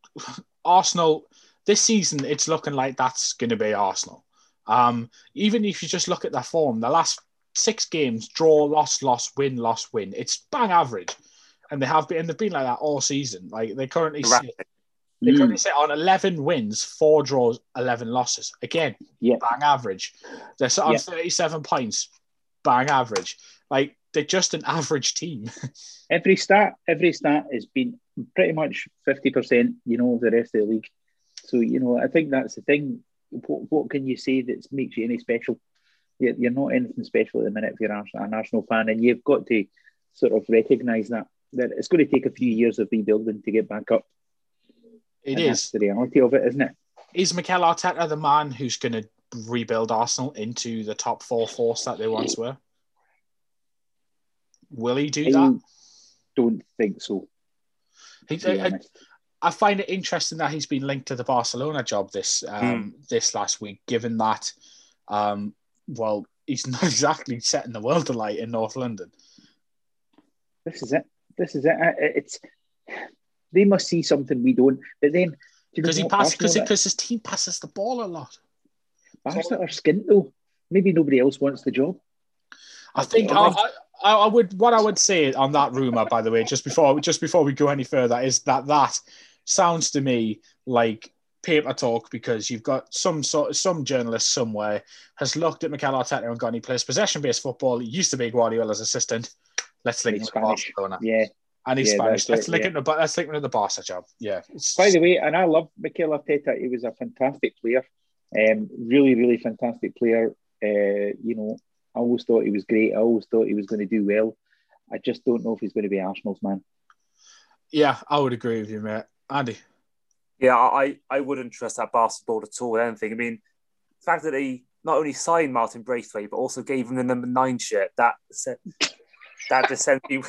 [SPEAKER 1] Arsenal this season, it's looking like that's going to be Arsenal. Um, even if you just look at their form, the last six games, draw, loss, loss, win, loss, win. It's bang average, and they have been, and they've been like that all season. Like they currently sit, they
[SPEAKER 2] Mm.
[SPEAKER 1] currently sit on eleven wins, four draws, eleven losses. Again,
[SPEAKER 2] Yeah.
[SPEAKER 1] bang average. They're sit on
[SPEAKER 2] Yeah.
[SPEAKER 1] thirty-seven points, bang average. Like they're just an [LAUGHS] average team.
[SPEAKER 2] Every stat, every stat has been pretty much fifty percent. You know, of the rest of the league. So you know, I think that's the thing. What, what can you say that makes you any special? You're, you're not anything special at the minute if you're a Arsenal fan, and you've got to sort of recognise that that it's going to take a few years of rebuilding to get back up.
[SPEAKER 1] It
[SPEAKER 2] And that's
[SPEAKER 1] is.
[SPEAKER 2] the reality of it, isn't it?
[SPEAKER 1] Is Mikel Arteta the man who's going to rebuild Arsenal into the top four force that they once were? Will he do
[SPEAKER 2] I
[SPEAKER 1] that?
[SPEAKER 2] don't think so.
[SPEAKER 1] He, I. I find it interesting that he's been linked to the Barcelona job this um, this last week, given that, um, well, he's [LAUGHS] not exactly setting the world alight in North London.
[SPEAKER 2] This is it. This is it. It's they must see something we don't. But then do you know
[SPEAKER 1] Because he passes because because his team passes the ball a lot.
[SPEAKER 2] Arsenal are skint though. Maybe nobody else wants the job.
[SPEAKER 1] I think
[SPEAKER 2] I
[SPEAKER 1] I, I, I would what I would say on that rumor, by the way, just before just before we go any further, is that that sounds to me like paper talk because you've got some sort of some journalist somewhere has looked at Mikel Arteta and gone, he plays possession based football. He used to be Guardiola's assistant. Let's link him
[SPEAKER 2] He's
[SPEAKER 1] to
[SPEAKER 2] Spanish.
[SPEAKER 1] Barcelona.
[SPEAKER 2] Yeah.
[SPEAKER 1] And he's
[SPEAKER 2] Yeah,
[SPEAKER 1] Spanish. Let's
[SPEAKER 2] it,
[SPEAKER 1] link
[SPEAKER 2] yeah.
[SPEAKER 1] him to Bar- let's link him to the Barca job. Yeah.
[SPEAKER 2] By the way, and I love Mikel Arteta. He was a fantastic player. Um, really, really fantastic player. Uh, you know, I always thought he was great. I always thought he was going to do well. I just don't know if he's going to be Arsenal's man.
[SPEAKER 1] yeah, I would agree with you, mate. Andy.
[SPEAKER 3] Yeah, I, I wouldn't trust that basketball at all. I don't. I mean, the fact that he not only signed Martin Braithwaite but also gave him the number nine shirt that that just sends me [LAUGHS]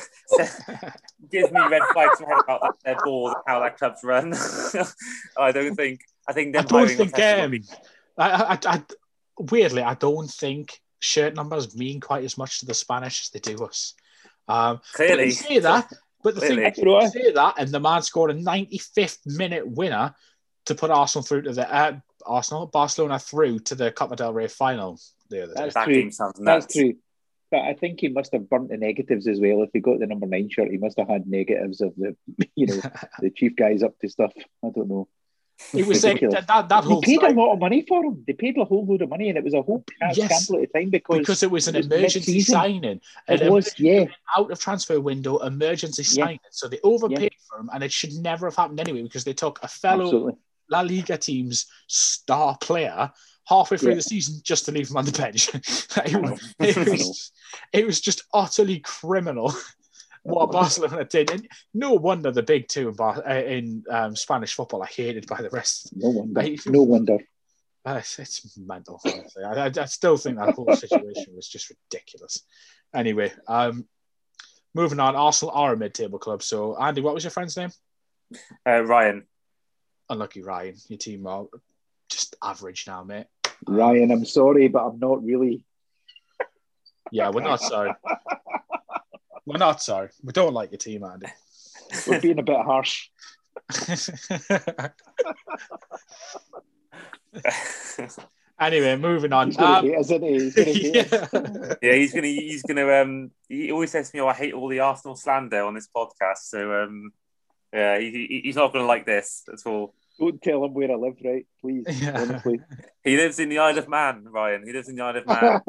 [SPEAKER 3] gives me red flags in my head about that, their balls how that club's run. [LAUGHS] I don't think. I think
[SPEAKER 1] I
[SPEAKER 3] them
[SPEAKER 1] don't think
[SPEAKER 3] Arteta will
[SPEAKER 1] um, I, I, I, weirdly, I don't think shirt numbers mean quite as much to the Spanish as they do us. Um,
[SPEAKER 3] Clearly.
[SPEAKER 1] but say that, but the
[SPEAKER 3] Clearly.
[SPEAKER 1] thing you say that, and the man scored a 95th minute winner to put Arsenal through to the uh, Arsenal Barcelona through to the Copa del Rey final the other day.
[SPEAKER 2] That's
[SPEAKER 3] that
[SPEAKER 2] true.
[SPEAKER 3] game sounds nuts.
[SPEAKER 2] That's true. But I think he must have burnt the negatives as well. If he got the number nine shirt, he must have had negatives of the, [LAUGHS] you know, [LAUGHS] the chief guys up to stuff. I don't know.
[SPEAKER 1] It was like,
[SPEAKER 2] ridiculous.
[SPEAKER 1] that, that, that
[SPEAKER 2] They
[SPEAKER 1] whole
[SPEAKER 2] paid a lot of money for him. They paid a whole load of money, and it was a whole cash
[SPEAKER 1] Yes.
[SPEAKER 2] gamble at the time because,
[SPEAKER 1] because it was an
[SPEAKER 2] it was
[SPEAKER 1] emergency
[SPEAKER 2] mid-season.
[SPEAKER 1] signing.
[SPEAKER 2] it
[SPEAKER 1] An
[SPEAKER 2] was, yeah.
[SPEAKER 1] out of transfer window emergency
[SPEAKER 2] Yeah.
[SPEAKER 1] signing. So they overpaid for him, and it should never have happened anyway because they took a fellow
[SPEAKER 2] Absolutely.
[SPEAKER 1] La Liga team's star player halfway through
[SPEAKER 2] Yeah.
[SPEAKER 1] the season just to leave him on the bench. [LAUGHS] it, was, it, was, it was just utterly criminal [LAUGHS] what Barcelona did. And no wonder the big two in, Bar- uh, in um, Spanish football are hated by the rest.
[SPEAKER 2] No wonder.
[SPEAKER 1] I-
[SPEAKER 2] No wonder.
[SPEAKER 1] Uh, it's, it's mental. I, I, I still think that whole situation was just ridiculous. Anyway, um, moving on. Arsenal are a mid-table club. So, Andy, what was your friend's name?
[SPEAKER 3] Uh, Ryan.
[SPEAKER 1] Unlucky Ryan. Your team are just average now, mate.
[SPEAKER 2] Ryan, I'm sorry, but I'm not really.
[SPEAKER 1] Yeah, we're not sorry. we're not sorry. We don't like your team, Andy.
[SPEAKER 2] We're being a bit harsh. [LAUGHS]
[SPEAKER 1] anyway, moving on.
[SPEAKER 2] He's
[SPEAKER 1] Um,
[SPEAKER 2] hate isn't he? He's gonna hate us. [LAUGHS]
[SPEAKER 1] yeah.
[SPEAKER 3] yeah, he's gonna he's gonna um he always says to me, oh, I hate all the Arsenal slander on this podcast. So um yeah, he, he- he's not gonna like this at all.
[SPEAKER 2] Don't tell him where I live, right? Please, [LAUGHS]
[SPEAKER 1] Yeah.
[SPEAKER 2] honestly.
[SPEAKER 3] He lives in the Isle of Man, Ryan. He lives in the Isle of Man.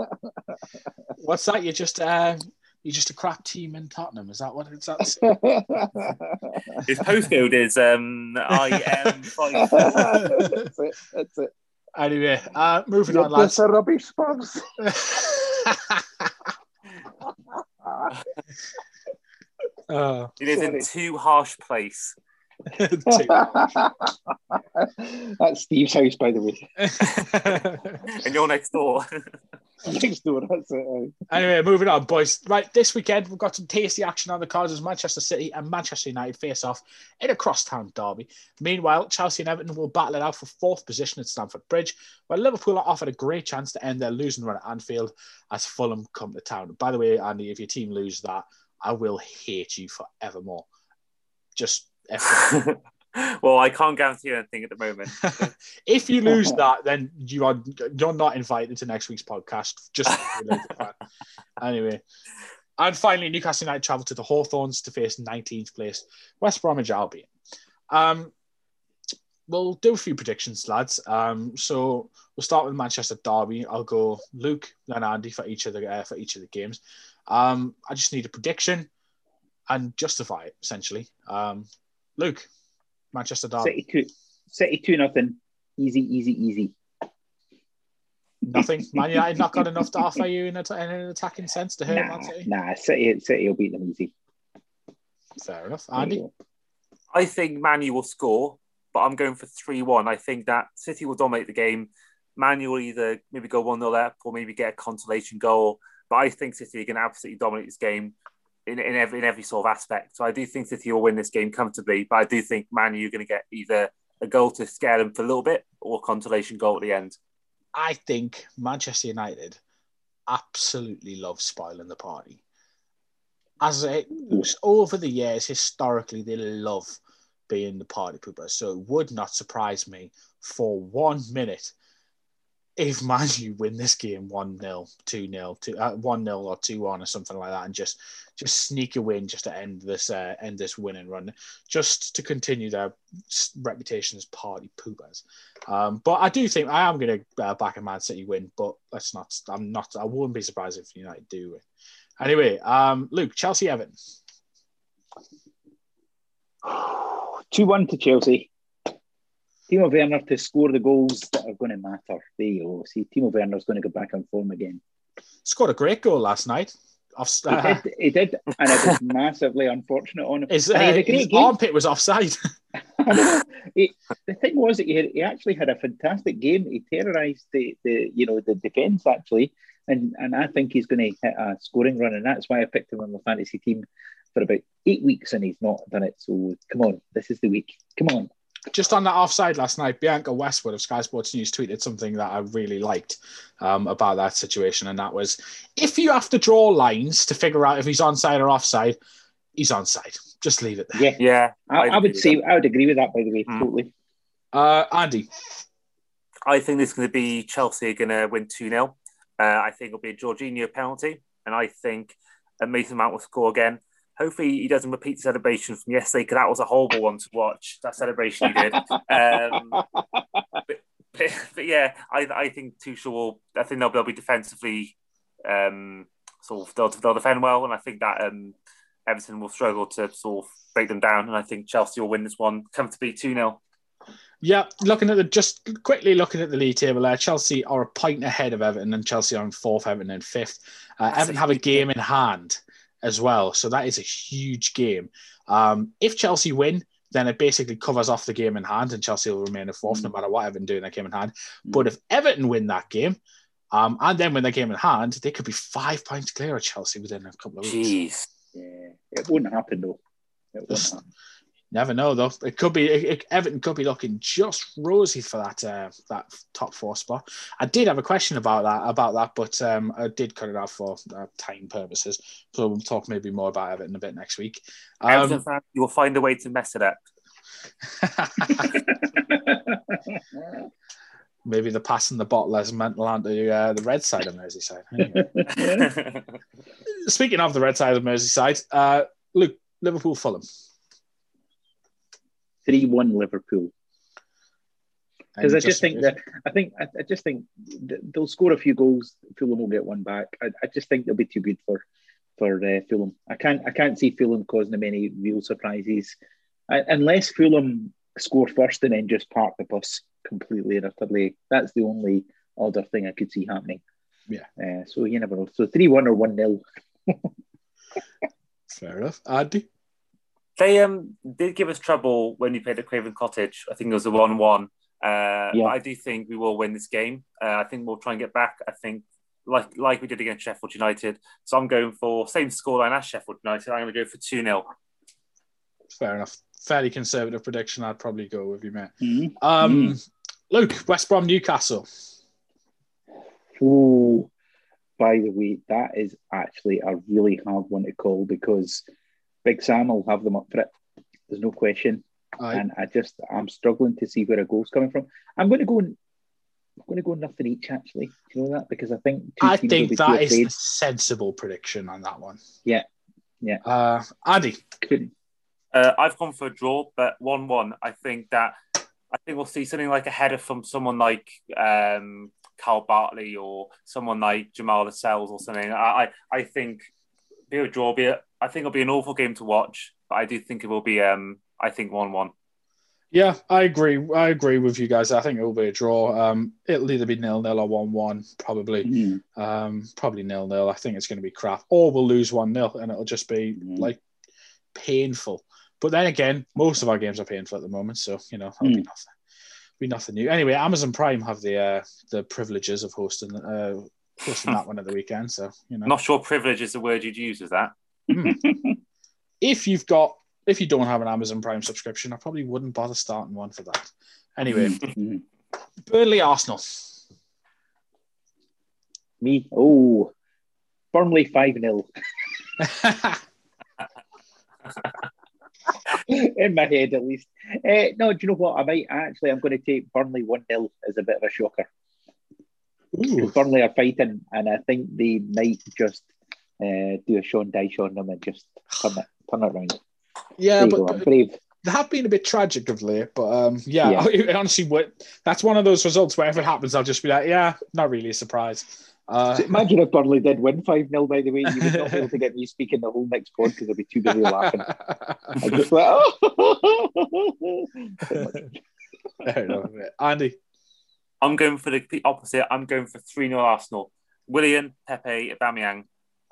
[SPEAKER 3] [LAUGHS]
[SPEAKER 1] What's that? You're just uh, you're just a crap team in Tottenham. Is that what it's that? [LAUGHS]
[SPEAKER 3] His postcode is um IM five.
[SPEAKER 2] that's it. That's it.
[SPEAKER 1] Anyway, uh, moving
[SPEAKER 2] You're
[SPEAKER 1] on, lads.
[SPEAKER 2] a rubbish Spurs.
[SPEAKER 1] oh,
[SPEAKER 3] He lives in too harsh place.
[SPEAKER 1] Two. [LAUGHS]
[SPEAKER 2] That's Steve's house, by the way. [LAUGHS]
[SPEAKER 3] And you're next door. [LAUGHS]
[SPEAKER 2] Next door. That's it.
[SPEAKER 1] anyway, moving on, boys. Right, this weekend we've got some tasty action on the cards as Manchester City and Manchester United face off in a crosstown derby. Meanwhile, Chelsea and Everton will battle it out for fourth position at Stamford Bridge, while Liverpool are offered a great chance to end their losing run at Anfield as Fulham come to town. By the way, Andy, if your team lose that, I will hate you forevermore. Just FYI. [LAUGHS]
[SPEAKER 3] well, I can't guarantee anything at the moment. [LAUGHS]
[SPEAKER 1] if you lose [LAUGHS] that, then you are you're not invited to next week's podcast. Just anyway. And finally, Newcastle United travel to the Hawthorns to face 19th place West Bromwich Albion. Um, we'll do a few predictions, lads. Um, so we'll start with Manchester Derby. I'll go Luke then Andy for each of the uh, for each of the games. Um, I just need a prediction and justify it essentially. Um, Luke, Manchester Derby.
[SPEAKER 2] City two, City two nothing. Easy, easy, easy.
[SPEAKER 1] Nothing. Man [LAUGHS] United not got enough to offer you in, a, in an attacking sense to hurt
[SPEAKER 2] Nah,
[SPEAKER 1] Man City.
[SPEAKER 2] nah. City, City will beat them easy.
[SPEAKER 1] Fair enough. Andy.
[SPEAKER 3] I think Man U will score, but I'm going for 3 1. I think that City will dominate the game. Man U will either maybe go 1 0 up or maybe get a consolation goal. But I think City are going to absolutely dominate this game in, in, every, in every sort of aspect. So I do think City will win this game comfortably. But I do think Man, you're going to get either a goal to scare them for a little bit or consolation goal at the end.
[SPEAKER 1] I think Manchester United absolutely love spoiling the party. As it, over the years, historically, they love being the party pooper. So it would not surprise me for one minute if Man U win this game 1 0, 2 0, 1 0 or 2 1 or something like that and just just sneak a win just to end this uh, end this winning run, just to continue their reputation as party poopers. Um, but I do think I am going to uh, back a Man City win, but let's not. I'm not. I wouldn't be surprised if United do win. Anyway, um, Luke, Chelsea, Everton. [SIGHS]
[SPEAKER 2] Two one to Chelsea. Timo Werner to score the goals that are going to matter. There you go. See, Timo Werner's going to go back on form again.
[SPEAKER 1] Scored a great goal last night. Off,
[SPEAKER 2] He
[SPEAKER 1] uh,
[SPEAKER 2] did, he did, and it was massively unfortunate on him.
[SPEAKER 1] his, uh, his armpit was offside. [LAUGHS]
[SPEAKER 2] He- the thing was that he, had, he actually had a fantastic game. He terrorised the, the you know the defence actually, and and I think he's going to hit a scoring run, and that's why I picked him on the fantasy team for about eight weeks, and he's not done it. So come on, this is the week. Come on.
[SPEAKER 1] Just on that offside last night, Bianca Westwood of Sky Sports News tweeted something that I really liked um, about that situation, and that was if you have to draw lines to figure out if he's onside or offside, he's onside. Just leave it there.
[SPEAKER 2] Yeah,
[SPEAKER 3] Yeah,
[SPEAKER 2] I, I would say I would agree with that. By the way,
[SPEAKER 3] Mm.
[SPEAKER 2] totally.
[SPEAKER 1] Uh, Andy,
[SPEAKER 3] I think this is going to be Chelsea going to win 2 0. Uh, I think it'll be a Jorginho penalty, and I think Mason Mount will score again. Hopefully, he doesn't repeat the celebration from yesterday because that was a horrible one to watch. That celebration he did. Um, [LAUGHS] but, but yeah, I, I think Tuchel will. I think they'll, they'll be defensively um, sort of they'll, they'll defend well, and I think that um, Everton will struggle to sort of break them down. And I think Chelsea will win this one comfortably 2 0.
[SPEAKER 1] yeah, looking at the just quickly looking at the league table there, Chelsea are a point ahead of Everton, and Chelsea are in fourth, Everton in fifth. Uh, Everton have a game in hand as well, so that is a huge game. Um, if Chelsea win, then it basically covers off the game in hand, and Chelsea will remain in fourth no matter what Everton do in that game in hand. But if Everton win that game, um, and then win the game in hand, they could be five points clear of Chelsea within a couple of weeks.
[SPEAKER 3] Jeez.
[SPEAKER 2] Yeah, it wouldn't happen though. It
[SPEAKER 1] Just-
[SPEAKER 2] happen.
[SPEAKER 1] Never know though. It could be it, it- Everton could be looking just rosy for that uh, that top four spot. I did have a question about that about that, but um, I did cut it off for uh, time purposes. So we'll talk maybe more about Everton a bit next week. Um,
[SPEAKER 3] fan, you will find a way to mess it up. [LAUGHS]
[SPEAKER 1] maybe the pass and the bottle as mental onto uh, the red side of Merseyside. Anyway. [LAUGHS] Speaking of the red side of Merseyside, uh, Luke Liverpool Fulham.
[SPEAKER 2] Three one Liverpool. Because I just think that I think I, I just think they'll score a few goals. Fulham will get one back. I, I just think they'll be too good for for uh, Fulham. I can't I can't see Fulham causing them any real surprises, I, unless Fulham score first and then just park the bus completely and utterly. That's the only other thing I could see happening.
[SPEAKER 1] Yeah.
[SPEAKER 2] Uh, so you never know. So three one or one 0 [LAUGHS]
[SPEAKER 1] fair enough. Andy.
[SPEAKER 3] They um did give us trouble when we played at Craven Cottage. I think it was a one-one. Uh,
[SPEAKER 2] Yeah.
[SPEAKER 3] I do think we will win this game. Uh, I think we'll try and get back. I think like like we did against Sheffield United. So I'm going for same scoreline as Sheffield United. I'm going to go for two 0
[SPEAKER 1] Fair enough. Fairly conservative prediction. I'd probably go with you, mate.
[SPEAKER 2] Mm-hmm.
[SPEAKER 1] Um, Luke, West Brom, Newcastle.
[SPEAKER 2] Oh, by the way, that is actually a really hard one to call because Big Sam will have them up for it. There's no question.
[SPEAKER 1] I,
[SPEAKER 2] and I just I'm struggling to see where a goal's coming from. I'm going to go. and I'm going to go nothing each. Actually, do you know that? Because I think two
[SPEAKER 1] I
[SPEAKER 2] teams will
[SPEAKER 1] think
[SPEAKER 2] be
[SPEAKER 1] that
[SPEAKER 2] too
[SPEAKER 1] is
[SPEAKER 2] afraid.
[SPEAKER 1] a sensible prediction on that one.
[SPEAKER 2] Yeah. Yeah.
[SPEAKER 1] Uh, Andy,
[SPEAKER 2] Couldn't-
[SPEAKER 3] Uh, I've gone for a draw, but one-one. I think that I think we'll see something like a header from someone like um, Carl Bartley or someone like Jamal Lascelles or something. I, I, I think be a draw. Be a, I think it'll be an awful game to watch, but I do think it will be. Um, I think one-one.
[SPEAKER 1] yeah, I agree. I agree with you guys. I think it will be a draw. Um, it'll either be nil nil or one one, probably.
[SPEAKER 2] Mhm.
[SPEAKER 1] Um, probably nil nil. I think it's going to be crap, or we'll lose one nil, and it'll just be
[SPEAKER 2] Mhm.
[SPEAKER 1] like painful. But then again, most of our games are painful at the moment, so you know that'll be
[SPEAKER 2] Mm.
[SPEAKER 1] nothing. Be nothing new. Anyway, Amazon Prime have the uh, the privileges of hosting uh, hosting that [LAUGHS] one at the weekend. So you know,
[SPEAKER 3] not sure privilege is the word you'd use. Is that? [LAUGHS]
[SPEAKER 1] if you've got if you don't have an Amazon Prime subscription, I probably wouldn't bother starting one for that. Anyway,
[SPEAKER 2] Mhm. [LAUGHS]
[SPEAKER 1] Burnley Arsenal.
[SPEAKER 2] Me, oh, Burnley five 0 [LAUGHS] in my head at least. Uh, no, do you know what? I might actually. I'm going to take Burnley one 0 as a bit of a shocker.
[SPEAKER 1] Ooh,
[SPEAKER 2] Burnley are fighting, and I think they might just uh, do a Sean Dyche on them and just turn it, turn it around.
[SPEAKER 1] yeah,
[SPEAKER 2] there you
[SPEAKER 1] but.
[SPEAKER 2] I'm
[SPEAKER 1] but
[SPEAKER 2] brave.
[SPEAKER 1] they have been a bit tragic of late. But um, yeah,
[SPEAKER 2] Yeah. [LAUGHS]
[SPEAKER 1] it honestly, would that's one of those results where if it happens, I'll just be like, yeah, not really a surprise. Uh,
[SPEAKER 2] So imagine if Burnley did win 5 0, by the way. You would not be able to [LAUGHS] get me speaking the whole next pod because I'd be too busy laughing. [LAUGHS] I'd just like, oh.
[SPEAKER 1] Enough. Andy.
[SPEAKER 3] I'm going for the opposite. I'm going for three 0 Arsenal. Willian, Pepe, Aubameyang.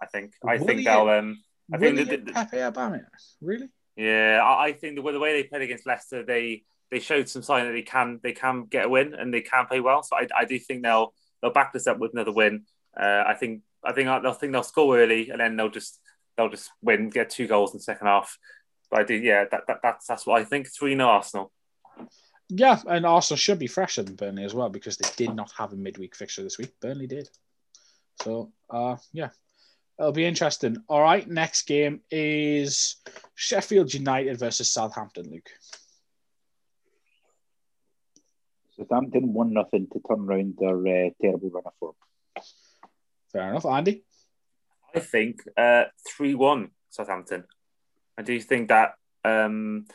[SPEAKER 3] I think. I think they'll. Um, I think
[SPEAKER 1] Willian
[SPEAKER 3] that- that-
[SPEAKER 1] Pepe Aubameyang? Really?
[SPEAKER 3] Yeah, I, I think the, way- the way they played against Leicester, they they showed some sign that they can they can get a win and they can play well. So I, I do think they'll they'll back this up with another win. Uh, I think I think they'll think they'll score early and then they'll just they'll just win, get two goals in the second half. But I do, yeah, that, that that's that's what I think. Three 0 Arsenal.
[SPEAKER 1] Yeah, and Arsenal should be fresher than Burnley as well because they did not have a midweek fixture this week. Burnley did. So, uh, yeah, it'll be interesting. All right, next game is Sheffield United versus Southampton. Luke.
[SPEAKER 2] Southampton won nothing to turn around their uh, terrible run of form.
[SPEAKER 1] Fair enough, Andy.
[SPEAKER 3] I think uh, three one Southampton. I do think that um,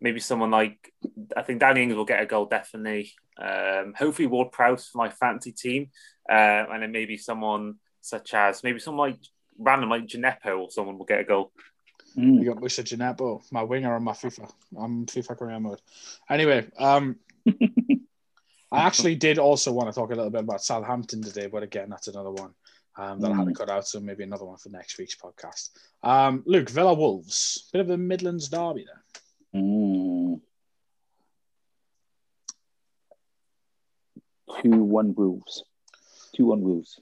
[SPEAKER 3] maybe someone like I think Danny Ings will get a goal definitely. Um, hopefully Ward Prowse for my fancy team, uh, and then maybe someone such as maybe someone like random like Djenepo or someone will get a goal.
[SPEAKER 1] Mm. You got Moussa Djenepo, my winger on my FIFA. I'm FIFA career mode. Anyway, um, [LAUGHS] I actually did also want to talk a little bit about Southampton today, but again, that's another one um, that mm. I had to cut out. So maybe another one for next week's podcast. Um, Luke, Villa Wolves, bit of a Midlands derby there.
[SPEAKER 2] Mm. Two one Wolves. Two one Wolves.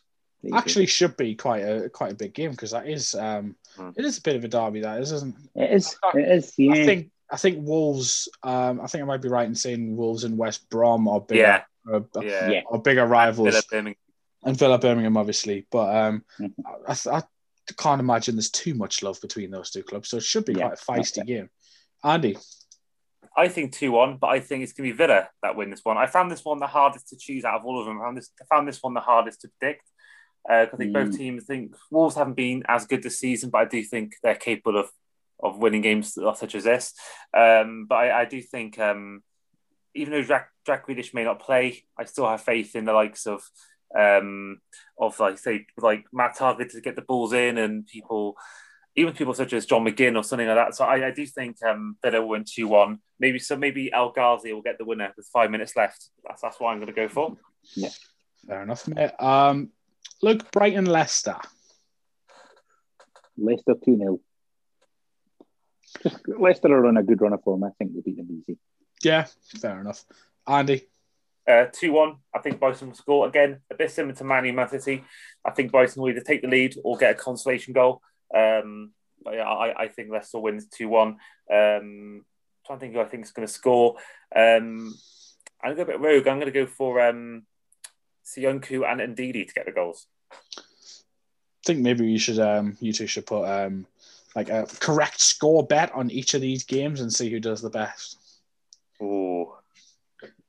[SPEAKER 1] Actually, should be quite a quite a big game because that is um, mm. it is a bit of a derby. That is, isn't
[SPEAKER 2] it? Is it is? Yeah.
[SPEAKER 1] I think I think Wolves. Um, I think I might be right in saying Wolves and West Brom are bigger,
[SPEAKER 3] yeah.
[SPEAKER 1] are, yeah. are bigger rivals. Villa Birmingham. And Villa Birmingham, obviously, but um, mm-hmm. I, I, can't imagine there's too much love between those two clubs, so it should be yeah, quite a feisty game. Andy,
[SPEAKER 3] I think two one, but I think it's going to be Villa that win this one. I found this one the hardest to choose out of all of them. I found this, I found this one the hardest to predict. Uh, I think mm. both teams think Wolves haven't been as good this season, but I do think they're capable of of winning games such as this. Um, but I, I, do think um, even though Jack, Jack Grealish may not play, I still have faith in the likes of um, of like say like Matt Targett to get the balls in and people. Even people such as John McGinn or something like that. So I, I do think um, Villa will win two one. Maybe so. Maybe El Ghazi will get the winner with five minutes left. That's that's what I'm going to go for.
[SPEAKER 2] Yeah,
[SPEAKER 1] fair enough, mate. Um, look, Brighton Leicester.
[SPEAKER 2] Leicester two 0 just Leicester are on a good run of form. I think we'll beat them easy.
[SPEAKER 1] Yeah, fair enough. Andy.
[SPEAKER 3] Uh, 2 1. I think Bryson will score again, a bit similar to Manny Man City. I think Bryson will either take the lead or get a consolation goal. Um, but yeah, I, I think Leicester wins 2 1. Um, trying to think who I think is going to score. Um, I'm going to go a bit rogue. I'm going to go for um, Söyüncü and Ndidi to get the goals.
[SPEAKER 1] I think maybe you should, um, you two should put um, like a correct score bet on each of these games and see who does the best.
[SPEAKER 3] Oh,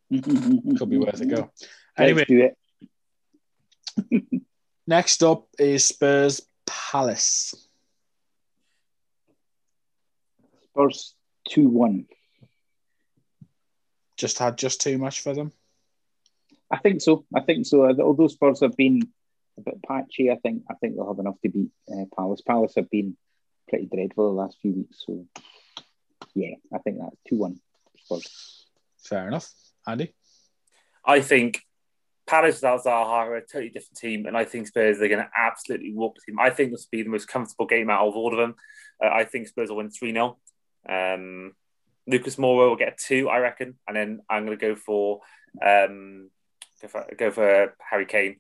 [SPEAKER 3] [LAUGHS]
[SPEAKER 1] could be worth a go. Anyway, [LAUGHS] next up is Spurs Palace.
[SPEAKER 2] Spurs two one.
[SPEAKER 1] Just had just too much for them.
[SPEAKER 2] I think so. I think so. Although Spurs have been a bit patchy, I think I think they'll have enough to beat uh, Palace. Palace have been pretty dreadful the last few weeks. So, yeah, I think that's 2 1 Spurs.
[SPEAKER 1] Fair enough. Andy?
[SPEAKER 3] I think Palace without Zaha are a totally different team, and I think Spurs are going to absolutely walk the team. I think this will be the most comfortable game out of all of them. Uh, I think Spurs will win 3 0. Um, Lucas Moura will get two, I reckon, and then I'm going to go for um, go for, go for Harry Kane.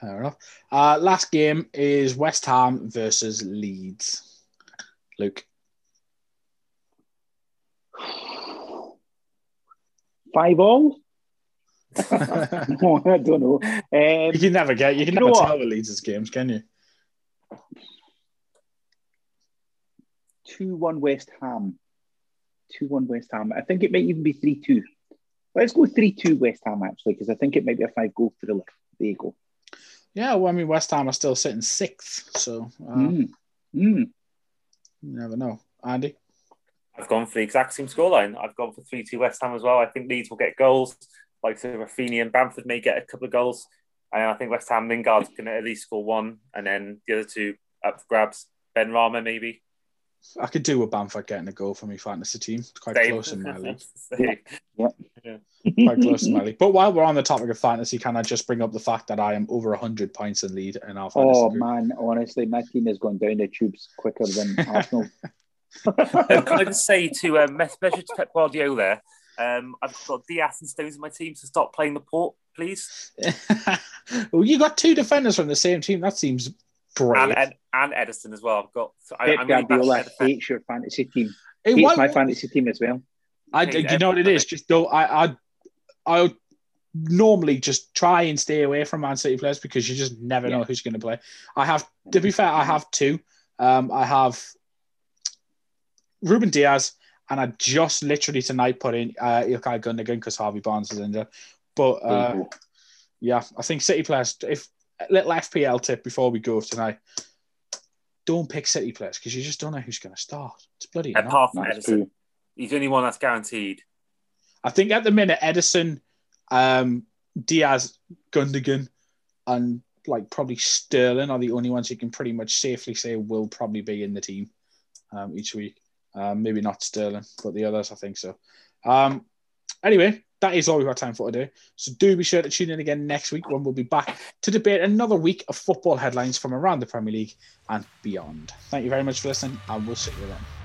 [SPEAKER 1] Fair enough. Uh, last game is West Ham versus Leeds. Luke.
[SPEAKER 2] Five all. [LAUGHS] [LAUGHS] I don't know. Um,
[SPEAKER 1] you can never get. You can you never tell the Leeds' games, can you?
[SPEAKER 2] Two one West Ham. Two one West Ham. I think it might even be three two. Let's go three two West Ham actually, because I think it might be a five goal thriller. There you go.
[SPEAKER 1] Yeah, well, I mean, West Ham are still sitting sixth, so uh,
[SPEAKER 2] mm. Mm.
[SPEAKER 1] you never know. Andy?
[SPEAKER 3] I've gone for the exact same scoreline. I've gone for 3 2 West Ham as well. I think Leeds will get goals, like so Raphinha and Bamford may get a couple of goals. And I think West Ham Lingard's going to at least score one, and then the other two up for grabs. Benrahma, maybe.
[SPEAKER 1] I could do with Bamford getting a goal for my fantasy team. It's quite Same. close in my league. [LAUGHS]
[SPEAKER 2] yeah.
[SPEAKER 1] yeah. quite close in my league. But while we're on the topic of fantasy, can I just bring up the fact that I am over 100 points in lead in our fantasy
[SPEAKER 2] Oh, group? man. Honestly, my team has gone down the tubes quicker than [LAUGHS] Arsenal.
[SPEAKER 3] can I just say to um, measure to Pep Guardiola, um, I've got Dias and Stones in my team to stop playing the port, please. [LAUGHS]
[SPEAKER 1] well, you got two defenders from the same team. That seems great.
[SPEAKER 3] And, and, and Ederson as well. I've got.
[SPEAKER 2] So I, Pep Guardiola really hates your fantasy team. Hey, hates why, my fantasy team as well.
[SPEAKER 1] I, you know what it is. Just don't. I, I, I normally just try and stay away from Man City players because you just never
[SPEAKER 2] Yeah.
[SPEAKER 1] know who's going to play. I have, to be fair, I have two. Um, I have Ruben Dias, and I just literally tonight put in uh, Ilkay Gundogan because Harvey Barnes is injured. But uh, yeah, I think City players. If a little FPL tip before we go tonight, don't pick City players because you just don't know who's going to start. It's bloody. hell.
[SPEAKER 3] Apart from
[SPEAKER 2] Ederson,
[SPEAKER 3] he's the only one that's guaranteed.
[SPEAKER 1] I think at the minute Ederson, um, Dias, Gundogan, and like probably Sterling are the only ones you can pretty much safely say will probably be in the team um, each week. Um, maybe not Sterling, but the others I think so. Um, anyway, that is all we've got time for today. So do be sure to tune in again next week when we'll be back to debate another week of football headlines from around the Premier League and beyond. Thank you very much for listening, and we'll see you then.